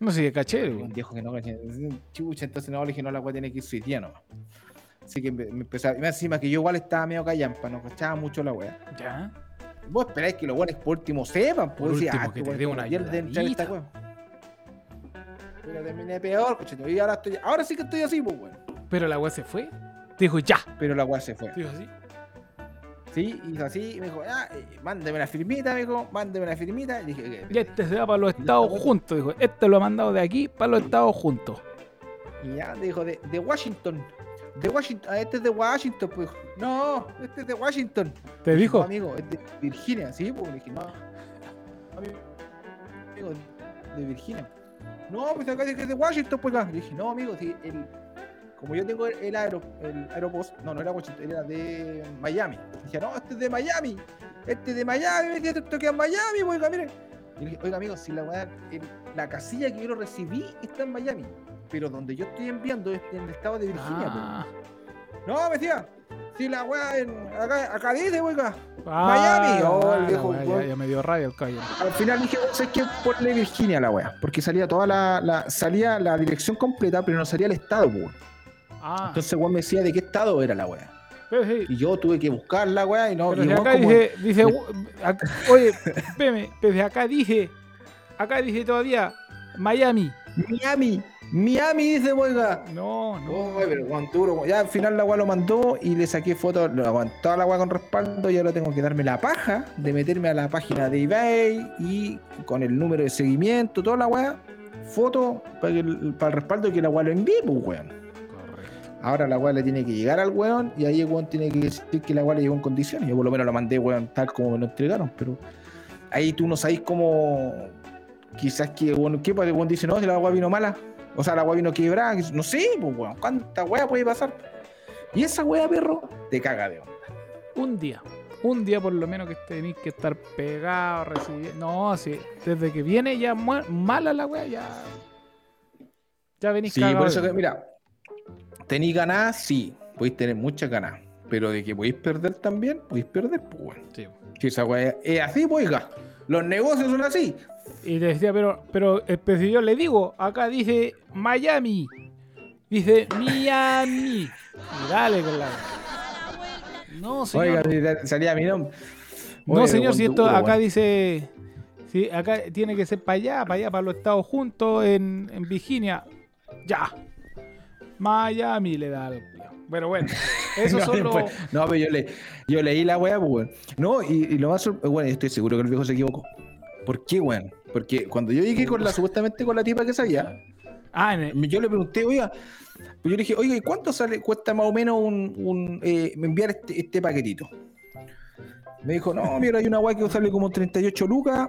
no sé, caché.
Un viejo que no cacha. Chucha, entonces no le dije, no, la weá tiene que ir su nomás. Así que me, me empezaba, y más encima que yo igual estaba medio callampa, no cachaba mucho la weá.
Ya.
Vos esperáis que los weones por último sepan,
Por
pues decir,
último,
ah,
que
este
te dé una
ayer de entrar esta weá. Pero terminé peor, cochete, y ahora estoy, ahora sí que estoy así, pues weón.
Pero la weá se fue. Te dijo ya.
Pero la weá se fue.
Te dijo así.
Sí, hizo así, y me dijo, ah, eh, mándeme la firmita, me dijo, mándeme la firmita. Y dije, "Ok".
Y este se va para los estados juntos. Dijo, este lo ha mandado de aquí para los estados juntos.
Y ya dijo, de, de Washington. De Washington, ah, este es de Washington, pues. No, este es de Washington.
¿Te
No,
dijo?
amigo, es de Virginia, sí, pues le dije, no. Amigo, amigo, de Virginia. No, pues acá dice que es de Washington, pues acá. Le dije, no, amigo, sí, el, como yo tengo el, el, aero, el aeropost, no, no era Washington, era de Miami. Dije, no, este es de Miami. Este es de Miami, esto queda en Miami, oiga, mire. Y le dije, oiga, amigo, si la weá, el- la casilla que yo lo recibí está en Miami. Pero donde yo estoy enviando es en el estado de Virginia.
Ah,
No, me decía, si la weá en, acá, acá dice, oiga.
ah,
Miami, oh, el viejo,
ya, me dio rabia el calle.
Al final dije, ¿sabes qué? Ponle Virginia a la weá. Porque salía toda la, la- salía la dirección completa, pero no salía el estado, weón.
Ah,
Entonces weón me decía de qué estado era la weá.
sí,
Y yo tuve que buscar la weá y no.
pero
y weón
acá
como-
dice, ac- oye, espérame, desde acá dije, acá dice todavía Miami.
Miami, Miami dice, oiga.
No, no.
Oh, pero Juan duro. Ya al final la weá lo mandó y le saqué fotos, lo aguantaba la weá con respaldo y ahora tengo que darme la paja de meterme a la página de eBay y con el número de seguimiento, toda la weá, foto para, el, para el respaldo y que la weá lo envíe, pues weón. Ahora la weá le tiene que llegar al weón y ahí el weón tiene que decir que la weá le llegó en condiciones. Yo por lo menos la mandé, weón, tal como me lo entregaron, pero ahí tú no sabes cómo. Quizás que, bueno, ¿qué pasa? El weón dice, no, si la weá vino mala. O sea, la weá vino quebrada. que- No sé, pues weón, ¿cuánta weá puede pasar? Y esa weá, perro, te caga de onda.
Un día. Un día por lo menos que tenéis que estar pegado, recibir. No, sí. Desde que viene ya mala la wea, ya. Ya venís
Sí,
cagado
por eso que, mira, tenéis ganas, sí, podéis tener muchas ganas. Pero de que podéis perder también, podéis perder, pues weón.
Sí.
Si esa weá es así, pues oiga, los negocios son así.
Y le decía, pero, pero, eh, si yo le digo, acá dice Miami. Dice Miami. Y dale con la. No, señor.
Oiga, si salía mi nombre.
no, señor, si esto acá dice. Sí, acá tiene que ser para allá, para allá, para los Estados juntos en, en Virginia. Ya. Miami le da al. Bueno, bueno. Esos
no,
son los.
después- no, pero yo, le, yo leí la weá, pues, weón. No, y, y lo más bueno, estoy seguro que el viejo se equivocó. ¿Por qué, weón? Porque cuando yo llegué con la, supuestamente con la tipa que sabía,
Ah, el-
yo le pregunté, oiga, pues yo le dije, oiga, ¿y cuánto sale, cuesta más o menos un, un, eh, enviar este, este paquetito? Me dijo, no, mira, hay una weá que sale como 38 lucas,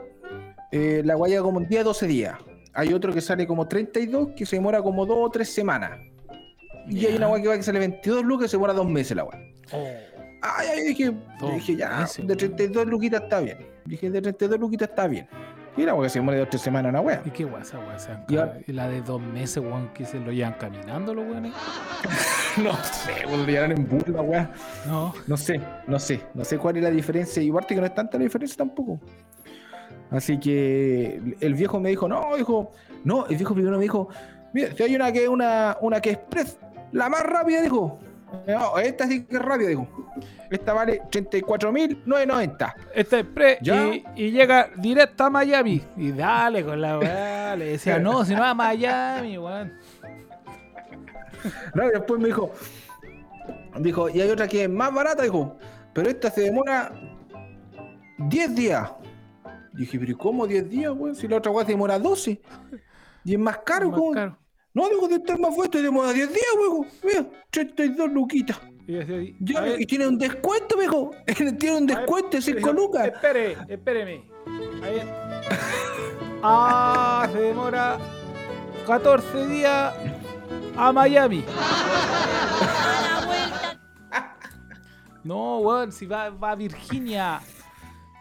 eh, la weá llega como en 10, 12 días. Hay otro que sale como 32, que se demora como 2 o 3 semanas. Y hay una weá que va que sale 22 lucas y se demora 2 meses la weá.
Oh.
Ay, ay, dije,
Dos
dije, ya,
meses,
de 32 luquitas está bien. Dije, de 32 luquitas está bien. Y la weá que se 2 o 3 semanas una weá.
¿Y qué guay esa weá? Y la de dos meses, weón, que se lo llevan caminando los weones.
no sé, weón, le llegaron en bus la weá.
No.
No sé, no sé, no sé cuál es la diferencia. Y aparte que no es tanta la diferencia tampoco. Así que el viejo me dijo, no, dijo, no, el viejo primero me dijo, mira, si hay una que una, una que express, la más rápida, dijo. No, esta sí que es rápida, dijo. Esta vale 34.990.
Este es pre y, y llega directo a Miami. Y dale con la weá. Le decía, no, si no a Miami, weón.
No, y después me dijo, dijo, y hay otra que es más barata, dijo, pero esta se demora 10 días. Dije, pero ¿y ¿cómo 10 días, weón? Si la otra weá se demora 12. Y es más caro,
Más
¿cómo?
caro.
No, digo, de estar más fuerte, demora 10 días, weón. Mira, 32 luquitas.
Y decía, y-
Ya,
a ver,
y tiene un descuento, viejo. Tiene un
a
descuento de 5
espere,
lucas.
Espere, espéreme. Ahí. Ah, se demora 14 días a Miami. No, weón, si va, va a Virginia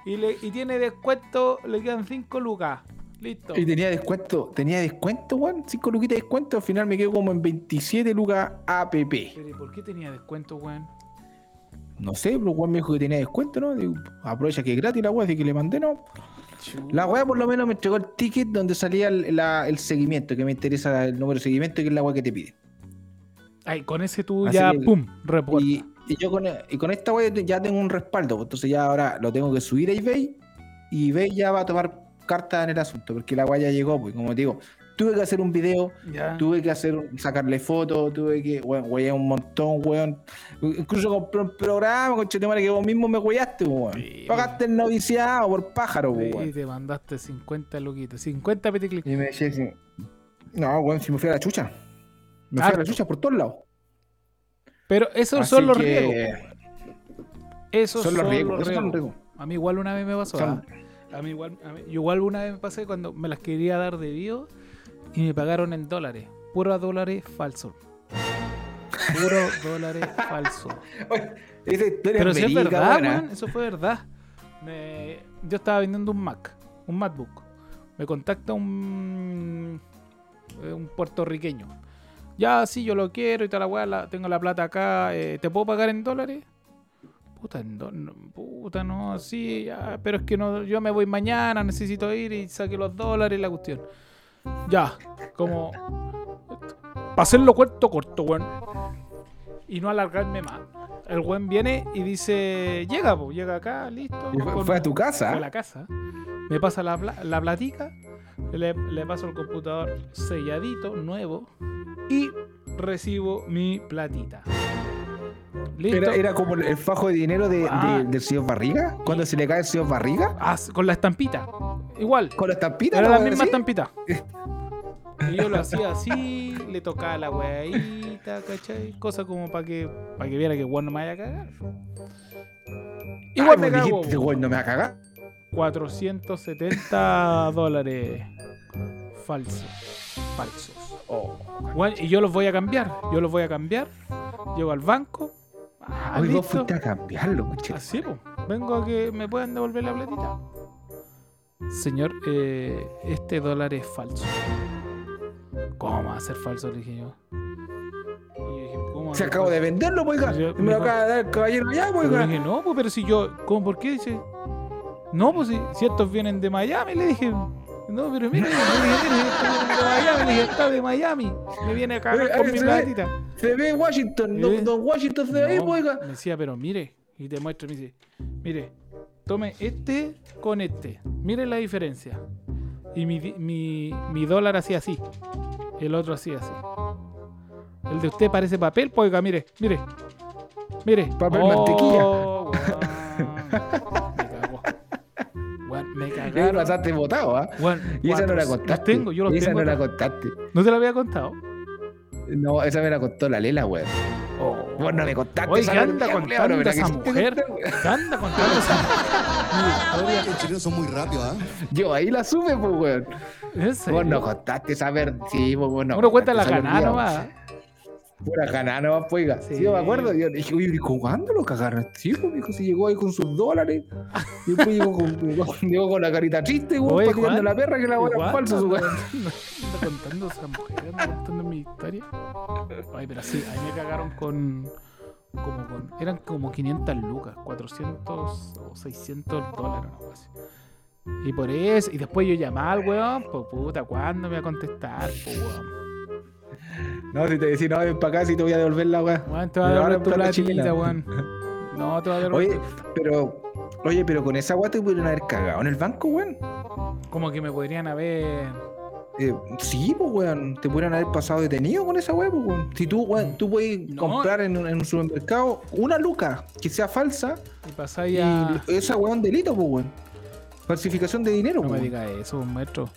y, le, y tiene descuento, le quedan 5 lucas. Listo.
Y tenía descuento, tenía descuento, weón. 5 luquitas de descuento. Al final me quedo como en 27 lucas APP.
Pero ¿y ¿por qué tenía descuento, weón?
No sé, pero Juan me dijo que tenía descuento, ¿no? Digo, aprovecha que es gratis la weá, así que le mandé, ¿no? La weá por lo menos me entregó el ticket donde salía el, la- el seguimiento, que me interesa el número de seguimiento, que es la weá que te pide.
Ay, con ese tú
Así
ya, pum, report.
Y, y yo con, y con esta weá ya tengo un respaldo, pues, entonces ya ahora lo tengo que subir a eBay y eBay ya va a tomar carta en el asunto, porque la weá ya llegó, pues como te digo, tuve que hacer un video, tuve que hacer sacarle fotos, tuve que, weón, weé un montón, weón. Incluso compré un programa, con que vos mismo me weaste, weón.
Sí.
Pagaste el noviciado por pájaro,
Y
weón.
te mandaste 50 luquitas, 50 peticlics.
Y me decía no, weón, si me fui a la chucha. Me fui a la chucha por todos lados.
Pero esos
Así
son los
que
riesgos. Esos
Son los riesgos. son los
riesgos.
riesgos.
A mí igual una vez me pasó.
Son-
¿ah? A mí igual, a mí- yo igual una vez me pasé cuando me las quería dar de vivo y me pagaron en dólares. Puro dólares falso. Puro dólares falso.
Esa historia
Pero si es verdad, eso fue verdad. Me- yo estaba vendiendo un Mac, un MacBook. Me contacta un, eh, un puertorriqueño. Ya, sí, yo lo quiero y la weá, la- tengo la plata acá. eh, ¿Te puedo pagar en dólares? Puta, no, puta, no, sí, ya, pero es que no, yo me voy mañana, necesito ir y saque los dólares y la cuestión. Ya, como. Para hacerlo cuento corto, weón. Y no alargarme más. El weón viene y dice: Llega, pues, llega acá, listo.
Fue,
con-
fue a tu
fue
casa.
a la casa. Me pasa la, la platica. Le, le paso el computador selladito, nuevo. Y recibo mi platita.
Era, era como el fajo de dinero de,
Ah.
de- del señor Barriga. Cuando se le cae el señor Barriga.
Ah, con la estampita. Igual.
Con la estampita.
Era la misma
¿Sí?
estampita. Y yo lo hacía así, le tocaba la weadita, ¿cachai? Cosa como para que, para que viera que weón no me vaya a cagar. Igual
Ay,
me cago.
dijiste, "Este weón no me va a cagar.
470 dólares falsos. Falsos.
Oh.
Y yo los voy a cambiar. Yo los voy a cambiar. Llego al banco. Ah,
Hoy vos fuiste a cambiarlo, coche.
Así, pues. Vengo a que me puedan devolver la platita. Señor, eh, este dólar es falso. ¿Cómo va a ser falso? Le dije yo. Y yo dije, ¿cómo va a
Se
ser
acabo de venderlo, pues, oiga.
Yo-
Me lo acaba de dar el caballero allá, pues,
Pero le
oiga.
dije, no, pues, pero si yo. ¿Cómo? ¿Por qué? Dice. No, pues si, si estos vienen de Miami, le dije. No, pero mira, dije, está de Miami. Me viene a cagar
Oye,
con mi
se ve.
platita.
Se ve Washington. Don, Washington se ve ahí, pues, oiga.
Me decía, pero mire, y te muestro, me dice, mire, tome este con este, mire la diferencia. Y mi, mi, mi dólar hacía así, el otro hacía así. El de usted parece papel, pues, oiga, mire, mire, mire.
Papel mantequilla.
weón. Weón, me cagaron.
pasaste votado, ¿ah?
Weón,
Y esa no la contaste.
Los tengo, yo los
esa
tengo.
no la contaste.
¿No te la había contado?
No, esa me la contó la Lela, weón. Vos no me contaste
Oye,
esa
¿qué anda contando
cabrón, ¿verdad
esa
te
mujer? ¿Qué anda contando esa historia?
Los chilenos son muy rápidos, ¿ah?
Yo ahí la supe, pues, weón. Vos no contaste esa verdad. Sí, pues, vos no.
Uno cuenta la
esa
ganada nomás.
Pura ganada nomás, pues. Sí.
Sí.
yo me acuerdo. Yo dije, oye, ¿cuándo lo cagaron? Sí, pues, dijo, si llegó ahí con sus dólares. Y después llegó con, llegó, con la carita triste,
Oye,
pateando la perra que la
Igual,
era falsa, su
contando- anda contando esa mujer, anda contando mi historia. Ay, pero sí, ahí me cagaron con. Como con. Eran como 500 lucas, 400 o 600 dólares, o algo así. Y por eso, y después yo llamaba al weón, pues puta, ¿cuándo me va a contestar? Pues weón.
No, si te decís, no, ven para acá, si te voy a devolver la weá.
Weón, te va a devolver tu platita, weón. No, te va a devolver.
Oye, pero. Oye, pero con esa weá te pudieron haber cagado en el banco, weón.
Como que me podrían haber.
Eh, sí, pues, weón. Te pudieran haber pasado detenido con esa weá, pues, weón. Si tú, weón, tú puedes
No.
comprar en, un- en un supermercado una luca que sea falsa
Y pasáis a.
y esa weá es un delito, pues, weón. Falsificación de dinero,
No me
pues.
digas eso, un maestro.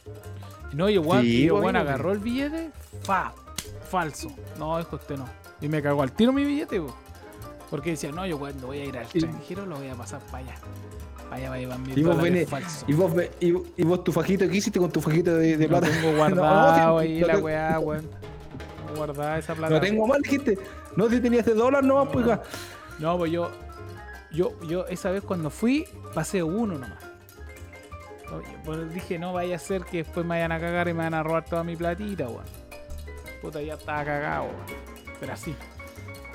No, y
Sí,
y
pues, amigo,
agarró el billete, fa, falso. No, dijo usted no. Y me cagó al tiro mi billete, po. Porque decía, no, yo cuando voy a ir al extranjero lo voy a pasar para allá. Para allá va a llevar mi
Y vos, venés-
falsos.
y, vos, y, y vos tu fajito, ¿qué hiciste con tu fajito de, plata?
tengo guardado
No,
ahí
no
la weá, weón. Guardada esa plata.
No tengo mal, dijiste. No, si tenías de dólar nomás, pues.
No, pues yo, yo, yo esa vez cuando fui, pasé uno nomás. Pues dije, no vaya a ser que después me vayan a cagar y me van a robar toda mi platita, weón. Puta, ya estaba cagado. Pero así.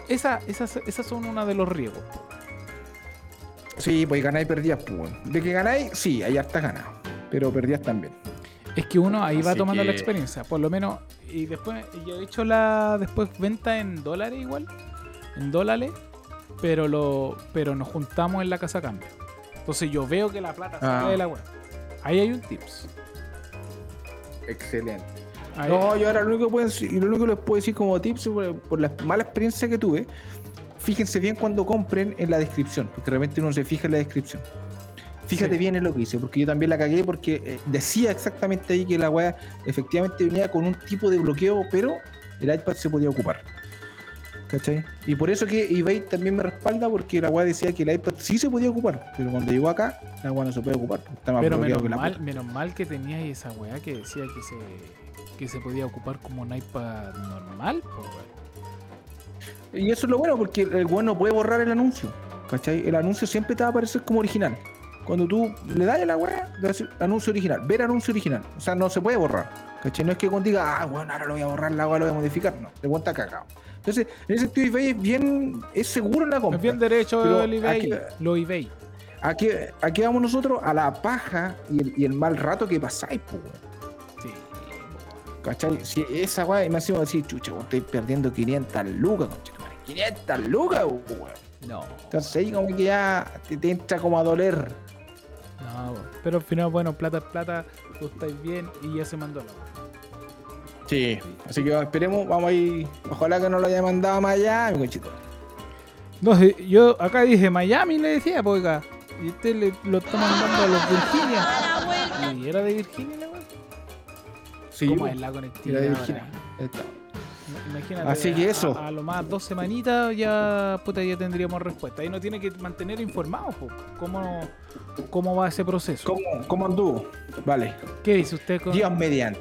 Esa, esas, esas son uno de los riesgos.
Sí, pues ganáis y perdías, pues. De que ganáis, sí, ahí está ganado. Pero perdías también.
Es que uno ahí va
Así
tomando la experiencia, por lo menos. Y después, y yo he hecho la después venta en dólares igual. En dólares. Pero lo pero nos juntamos en la casa cambio. Entonces yo veo que la plata sale
Ah.
de la web. Ahí hay un tips.
Excelente. No, yo ahora lo único que, puedo decir- lo único que les puedo decir como tips por, por la mala experiencia que tuve, fíjense bien cuando compren en la descripción, porque realmente uno se fija en la descripción. Fíjate
Sí.
bien en lo que dice, porque yo también la cagué porque eh, decía exactamente ahí que la weá efectivamente venía con un tipo de bloqueo, pero el iPad se podía ocupar. ¿Cachai? Y por eso que eBay también me respalda porque la weá decía que el iPad sí se podía ocupar, pero cuando llegó acá, la weá no se puede ocupar. Está más
Pero menos
que la
mal, menos mal que tenías esa weá que decía que se, que se podía ocupar como un iPad normal. weón.
Y eso es lo bueno porque el weón no puede borrar el anuncio. ¿Cachai? El anuncio siempre te va a aparecer como original. Cuando tú le das a la weá, te va a decir anuncio original, ver anuncio original. O sea, no se puede borrar. ¿Cachai? No es que cuando diga, ah, bueno, ahora lo voy a borrar, la weá lo voy a modificar. No, te cuenta cagado. Entonces, en ese sentido, eBay es bien, es seguro en la compra.
Es bien derecho
Pero
el eBay.
aquí-
Lo eBay.
Aquí, aquí vamos nosotros a la paja y el, y el mal rato que pasáis, pues. ¿Cachai? Si esa weá, y me hacemos decir, chucha, weón, estoy perdiendo 500 lucas, conchetumare. 500 lucas, weón.
No.
Entonces ahí como que ya te, te entra como a doler.
No, weón. pero al final, bueno, plata es plata, tú estáis bien y ya se mandó la.
Sí. Así que esperemos, vamos ahí. Ojalá que no lo haya mandado más allá, mi conchito.
No, yo acá dije Miami, le decía, pues acá. Y este le, lo está mandando a los Virginia. ¿Y era de Virginia?
Sí,
¿Cómo
weón.
es la conectividad? Ahora? Imagínate,
Así que eso.
A, a lo más dos semanitas ya, puta, ya tendríamos respuesta. Ahí nos tiene que mantener informados, po. ¿Cómo, ¿Cómo va ese proceso?
¿Cómo, ¿Cómo anduvo? Vale.
¿Qué dice usted? Con,
Dios mediante.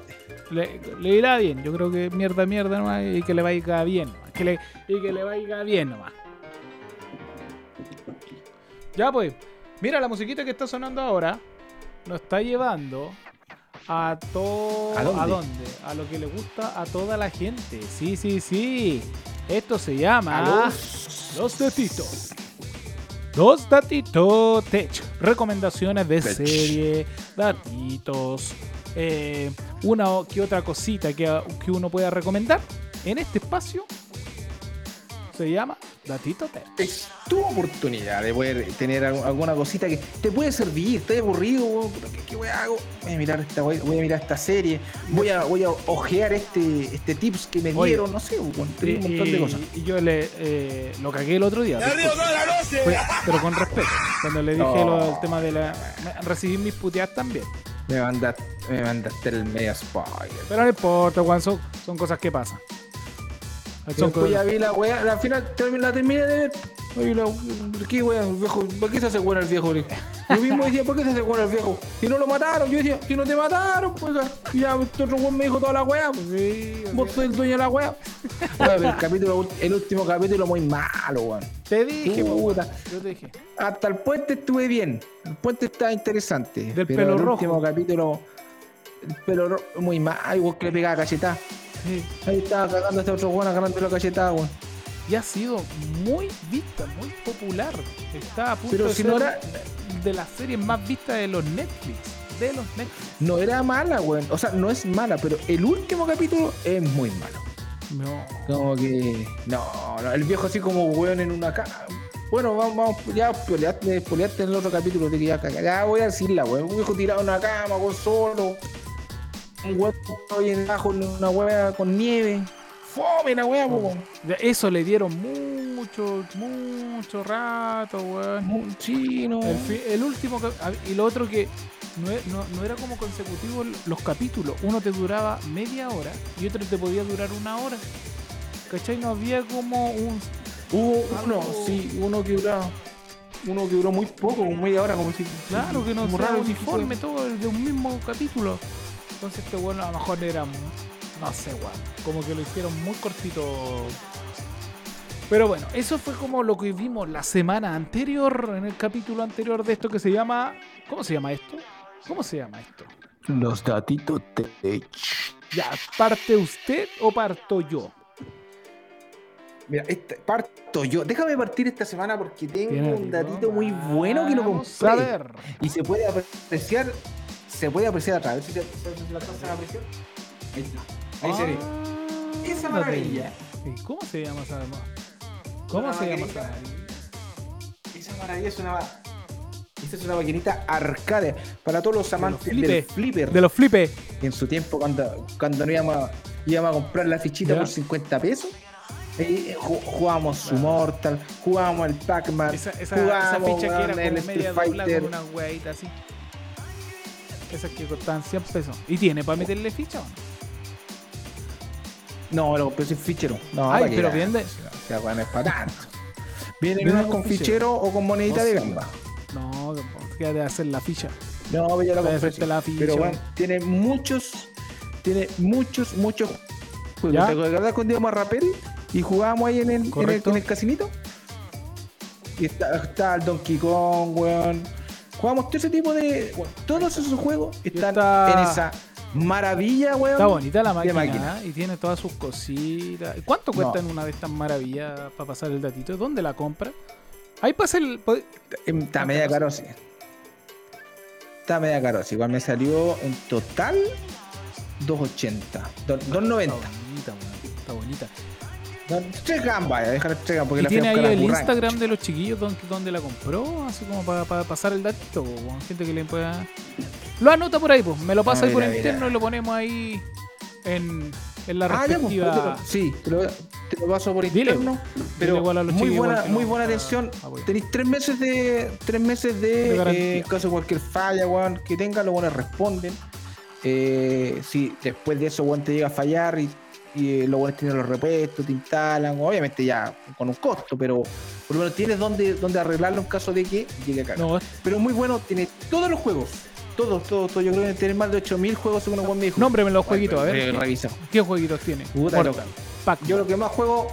le, le irá bien. Yo creo que mierda, mierda nomás y que le vaya bien. nomás. Que le, y que le vaya bien nomás. Ya pues, mira la musiquita que está sonando ahora. Nos está llevando a todo.
¿A dónde?
A lo que le gusta a toda la gente. Sí, sí, sí. Esto se llama.
Los-
Los datitos. Dos datitos tech. Recomendaciones de
Tech.
serie, datitos, eh, una o- que otra cosita que, que uno pueda recomendar. En este espacio se llama Datito Tech.
Es tu oportunidad de poder tener al- alguna cosita que te puede servir. Estoy aburrido, ¿qué, qué weá hago? Voy a mirar esta weá, voy a mirar esta serie, voy a, voy a ojear este, este tips que me
Oye.
dieron, no sé, un montón de
Y-
cosas.
Y yo le eh, lo cagué el otro día. Fue- pero con respeto. Cuando le dije
No.
lo del tema de la. Recibí mis puteadas también.
Me mandaste, me mandaste el medio spoiler.
Pero no importa, Juan, son, son cosas que pasan. Son
Después ya vi la weá, al final la terminé de ver. Oye, la, ¿qué weá? El viejo, ¿Por qué se hace bueno el viejo? Yo mismo decía, ¿por qué se hace bueno el viejo? Si no lo mataron, yo decía, si no te mataron, pues ya, este otro weón me dijo toda la weá. Pues,
Sí,
vos sois el dueño de la weá. El, capítulo, el último capítulo muy malo, weón.
Te dije,
Puta.
Yo te dije.
Hasta el puente estuve bien. El puente estaba interesante.
Del
pero
pelo
el
rojo.
último capítulo, el pelo rojo, muy mal. Igual que le pegaba cachetada.
Sí.
Ahí estaba cagando a este otro weón agarrando la cachetada, weón.
Y ha sido muy vista, muy popular. Está a punto
Pero
de
si
ser
no era-
de las series más vistas de los Netflix. De los Netflix.
No era mala, weón. O sea, no es mala, pero el último capítulo es muy malo.
No.
Como que. No, no, el viejo así como weón en una cama. Bueno, vamos, vamos ya spoileaste en el otro capítulo de que ya. Ya voy a decirla, weón. Un viejo tirado en una cama, con solo. Un weón ahí en en una weá con nieve. Fome la weón.
De Eso le dieron mucho, mucho rato, weón.
Muy chino.
El, el último y lo otro que no, e- no- no era como consecutivo los capítulos. Uno te duraba media hora y otro te podía durar una hora. ¿Cachai? No había como un.
Hubo uno,
Algo-
sí, uno que duró. Uno que duró muy poco, como media hora, como si.
Claro que no uniforme todo de un mismo capítulo. Entonces este bueno a lo mejor era no sé, weón. Como que lo hicieron muy cortito. Pero bueno, eso fue como lo que vimos la semana anterior, en el capítulo anterior de esto que se llama. ¿Cómo se llama esto? ¿Cómo se llama esto?
Los datitos tech.
Ya, ¿parte usted o parto yo?
Mira, este, parto yo. Déjame partir esta semana porque tengo un datito muy bueno que lo
Vamos a
compré.
ver.
Y se puede apreciar. Se puede apreciar a través. ¿Si se- si se la alcanzan a apreciar? Ahí está. Ahí se ve.
Ah,
Esa maravilla.
¿Cómo se llama esa ¿Cómo se llama esa maravilla?
Esa maravilla es una. Esta es una maquinita arcade para todos los amantes
flipe.
del flipper.
De los flipes.
En su tiempo, cuando, cuando no íbamos, a- íbamos a comprar la fichita
Ya.
por 50 pesos, eh, ju- jugábamos su Mortal, jugábamos el Pac-Man,
Esa, ficha que era
el Street Fighter.
con una hueadita así. Esas que costaban 100 pesos. ¿Y tiene para meterle ficha o no?
No, lo compré sin fichero. No,
Ay, pero vende-
O sea, bueno, es para tanto. Vienen
Viene con
con fichero o con monedita
Oh,
de gamba.
No, quédate de hacer la ficha.
No, ya lo compré. sí.
la ficha.
Pero bueno, tiene muchos, tiene muchos, muchos juegos. ¿Te acuerdas cuando íbamos a Raperi y jugábamos ahí en el, en el, en el casinito? Y está, está el Donkey Kong, weón. Jugamos todo ese tipo de. bueno, todos esos juegos están
está-
en esa maravilla, weón.
Está bonita la máquina,
máquina.
¿eh? y tiene todas sus cositas. ¿Y ¿Cuánto cuesta
No.
en una de estas maravillas para pasar el datito? ¿Dónde la compra? Ahí pasa el.
Em, Está media caro, sí. Está media caro, sí. Igual me salió en total 280. do- 290.
Está bonita, weón, Está bonita.
Gambas, ya, tres gambas porque
Y
la
tiene ahí el. Instagram de los chiquillos donde, donde la compró, así como para pasar el datito, con gente que le pueda. Lo anota por ahí, pues. Me lo pasa ahí por
ver, a ver,
interno y lo ponemos ahí en, en la
Ah, ya, pues,
respectiva.
te lo- sí, te lo, te lo paso por interno.
Dile
Pero
igual a los
muy buena, muy buena atención. Tenéis tres meses de tres meses de,
De
eh, en caso de cualquier falla, weón, que tenga, los buenos responden. Eh, si después de eso, weón, te llega a fallar y, y eh, los buenos tienen los repuestos, te instalan, obviamente ya con un costo, pero por lo menos tienes donde, donde arreglarlo en caso de que llegue a cagar.
No,
Pero muy bueno, tiene todos los juegos. Todos, todos, todos. Yo creo que tiene más de 8000 juegos según un me dijo.
nómbreme los jueguitos, a ver.
Eh,
¿qué-
revisa.
¿Qué jueguitos tiene?
Puta. Yo lo que más juego.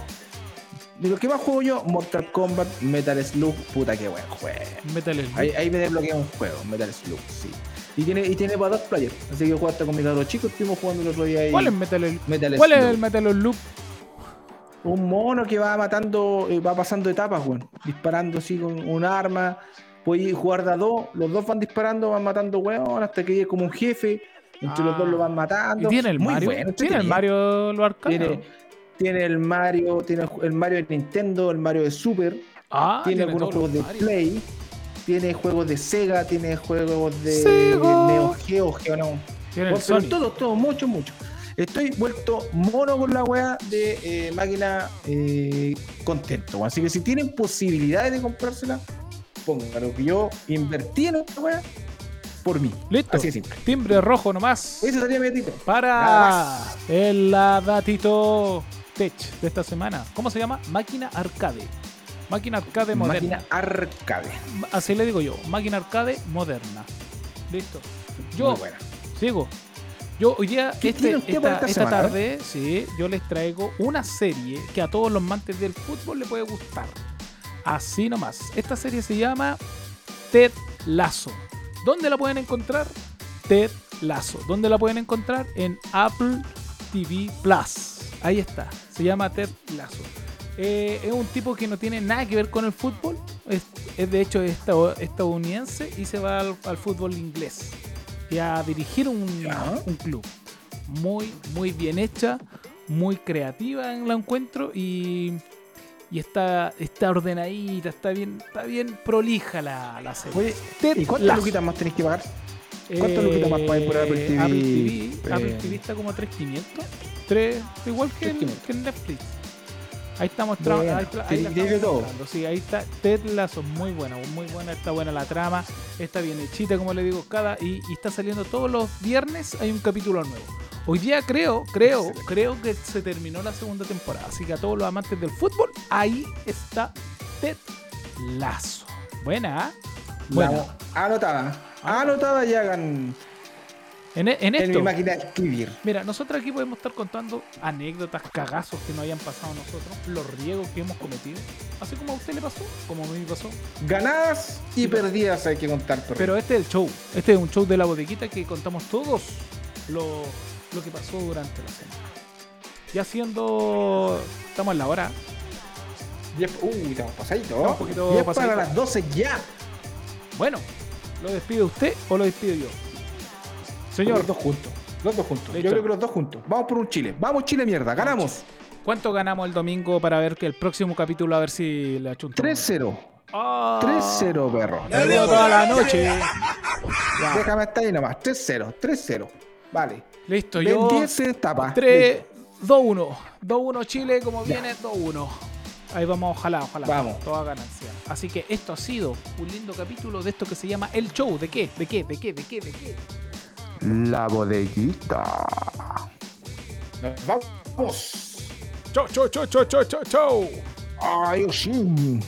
De lo que más juego yo, Mortal Kombat, Metal Slug, puta que buen juego.
Metal Slug.
Ahí, ahí me desbloquea un juego, Metal Slug, sí. Y tiene, y tiene para dos players. Así que hasta con mis dos chicos, estuvimos jugando el otro día ahí.
¿Cuál es Metal?
Metal
¿Cuál es el Metal Slug?
Un mono que va matando, eh, va pasando etapas, weón. Disparando así con un arma. Puedes jugar de a dos, los dos van disparando, van matando weón, hasta que llegue como un jefe. Entre los
Ah.
dos lo van matando.
¿Y tiene el
Muy
Mario?
bueno,
¿Tiene el. Mario lo arcade?
Tiene, tiene el Mario, tiene el Mario de Nintendo, el Mario de Super,
Ah,
tiene, algunos
todos
juegos de
Mario.
Play, tiene juegos de Sega, tiene juegos de, Neo Geo, Geo no.
Tiene Sony.
todo, todo, mucho, mucho. Estoy vuelto mono con la wea de eh, máquina eh, contento. Así que si tienen posibilidades de comprársela, pónganlo. Que yo invertí en esta wea por mí.
Listo.
Así de simple.
Timbre rojo nomás.
Ese sería mi gatito. Nada
Para el datito tech de esta semana. ¿Cómo se llama? Máquina arcade. Máquina arcade moderna.
Máquina arcade.
Así le digo yo. Máquina arcade moderna. Listo. Yo sigo. Yo hoy día,
¿Qué
este- esta,
esta
esta
semana?
tarde, sí, yo les traigo una serie que a todos los amantes del fútbol le puede gustar. Así nomás. Esta serie se llama Ted Lasso. ¿Dónde la pueden encontrar? Ted Lasso. ¿Dónde la pueden encontrar? En Apple TV Plus. Ahí está. Se llama Ted Lasso. Eh, es un tipo que no tiene nada que ver con el fútbol. Es, es de hecho estado- estadounidense y se va al, al fútbol inglés. Y a dirigir un, club. Muy, muy bien hecha. Muy creativa en la encuentro. Y, y está, está ordenadita. Está bien, está bien prolija la, la serie.
Oye,
Ted
¿y cuántas luquitas más tenéis que pagar? ¿Cuántas luquitas más pagáis por Apple TV?
Apple TV, Apple
Eh,
TV está como a 3.500. 3, igual que en,
3.500.
que en Netflix. Ahí estamos tra-
Bueno,
ahí, tra- ahí
todo.
Sí, ahí está Ted Lasso, muy buena, muy buena, está buena la trama, está bien hechita, como le digo, cada y, y está saliendo todos los viernes hay un capítulo nuevo. Hoy día creo, creo, creo que se terminó la segunda temporada, así que a todos los amantes del fútbol, ahí está Ted Lasso. Buena, ¿ah? Buena.
la- anotada. Anotada y hagan
En, e- en
en
esto,
mi máquina de escribir.
Mira, nosotros aquí podemos estar contando anécdotas, cagazos que nos hayan pasado a nosotros, los riesgos que hemos cometido, así como a usted le pasó, como a mí me pasó.
Ganadas y
pero-
perdidas hay que contar. por
Pero este es el show, este es un show de la bodeguita que contamos todos lo, lo que pasó durante la semana. Ya siendo, estamos en la hora,
Uy, estamos pasaditos.
Un poquito
10
pasadito.
para las 12 ya.
bueno, ¿lo despide usted o lo despido yo? Señor,
Los dos juntos. Los dos juntos.
Listo.
Yo creo que los dos juntos. Vamos por un Chile. Vamos Chile mierda. Ganamos.
¿cuánto ganamos el domingo para ver que el próximo capítulo a ver si le achuntamos?
3-0.
Ah,
3-0, perro.
me veo toda la noche. Ya.
Déjame estar ahí nomás. 3-0. 3-0. Vale.
Listo,
Ven
yo.
10 se tapa.
3, 2-1. 2-1 Chile, como viene 2-1. Ahí vamos, ojalá, ojalá.
Vamos.
Toda ganancia. Así que esto ha sido un lindo capítulo de esto que se llama El Show. ¿De qué? ¿De qué? ¿De qué? ¿De qué? ¿De qué?
La bodeguita. Nos vamos.
Chau, chau, chau, chau, chau, chau, chau.
Ay, sí.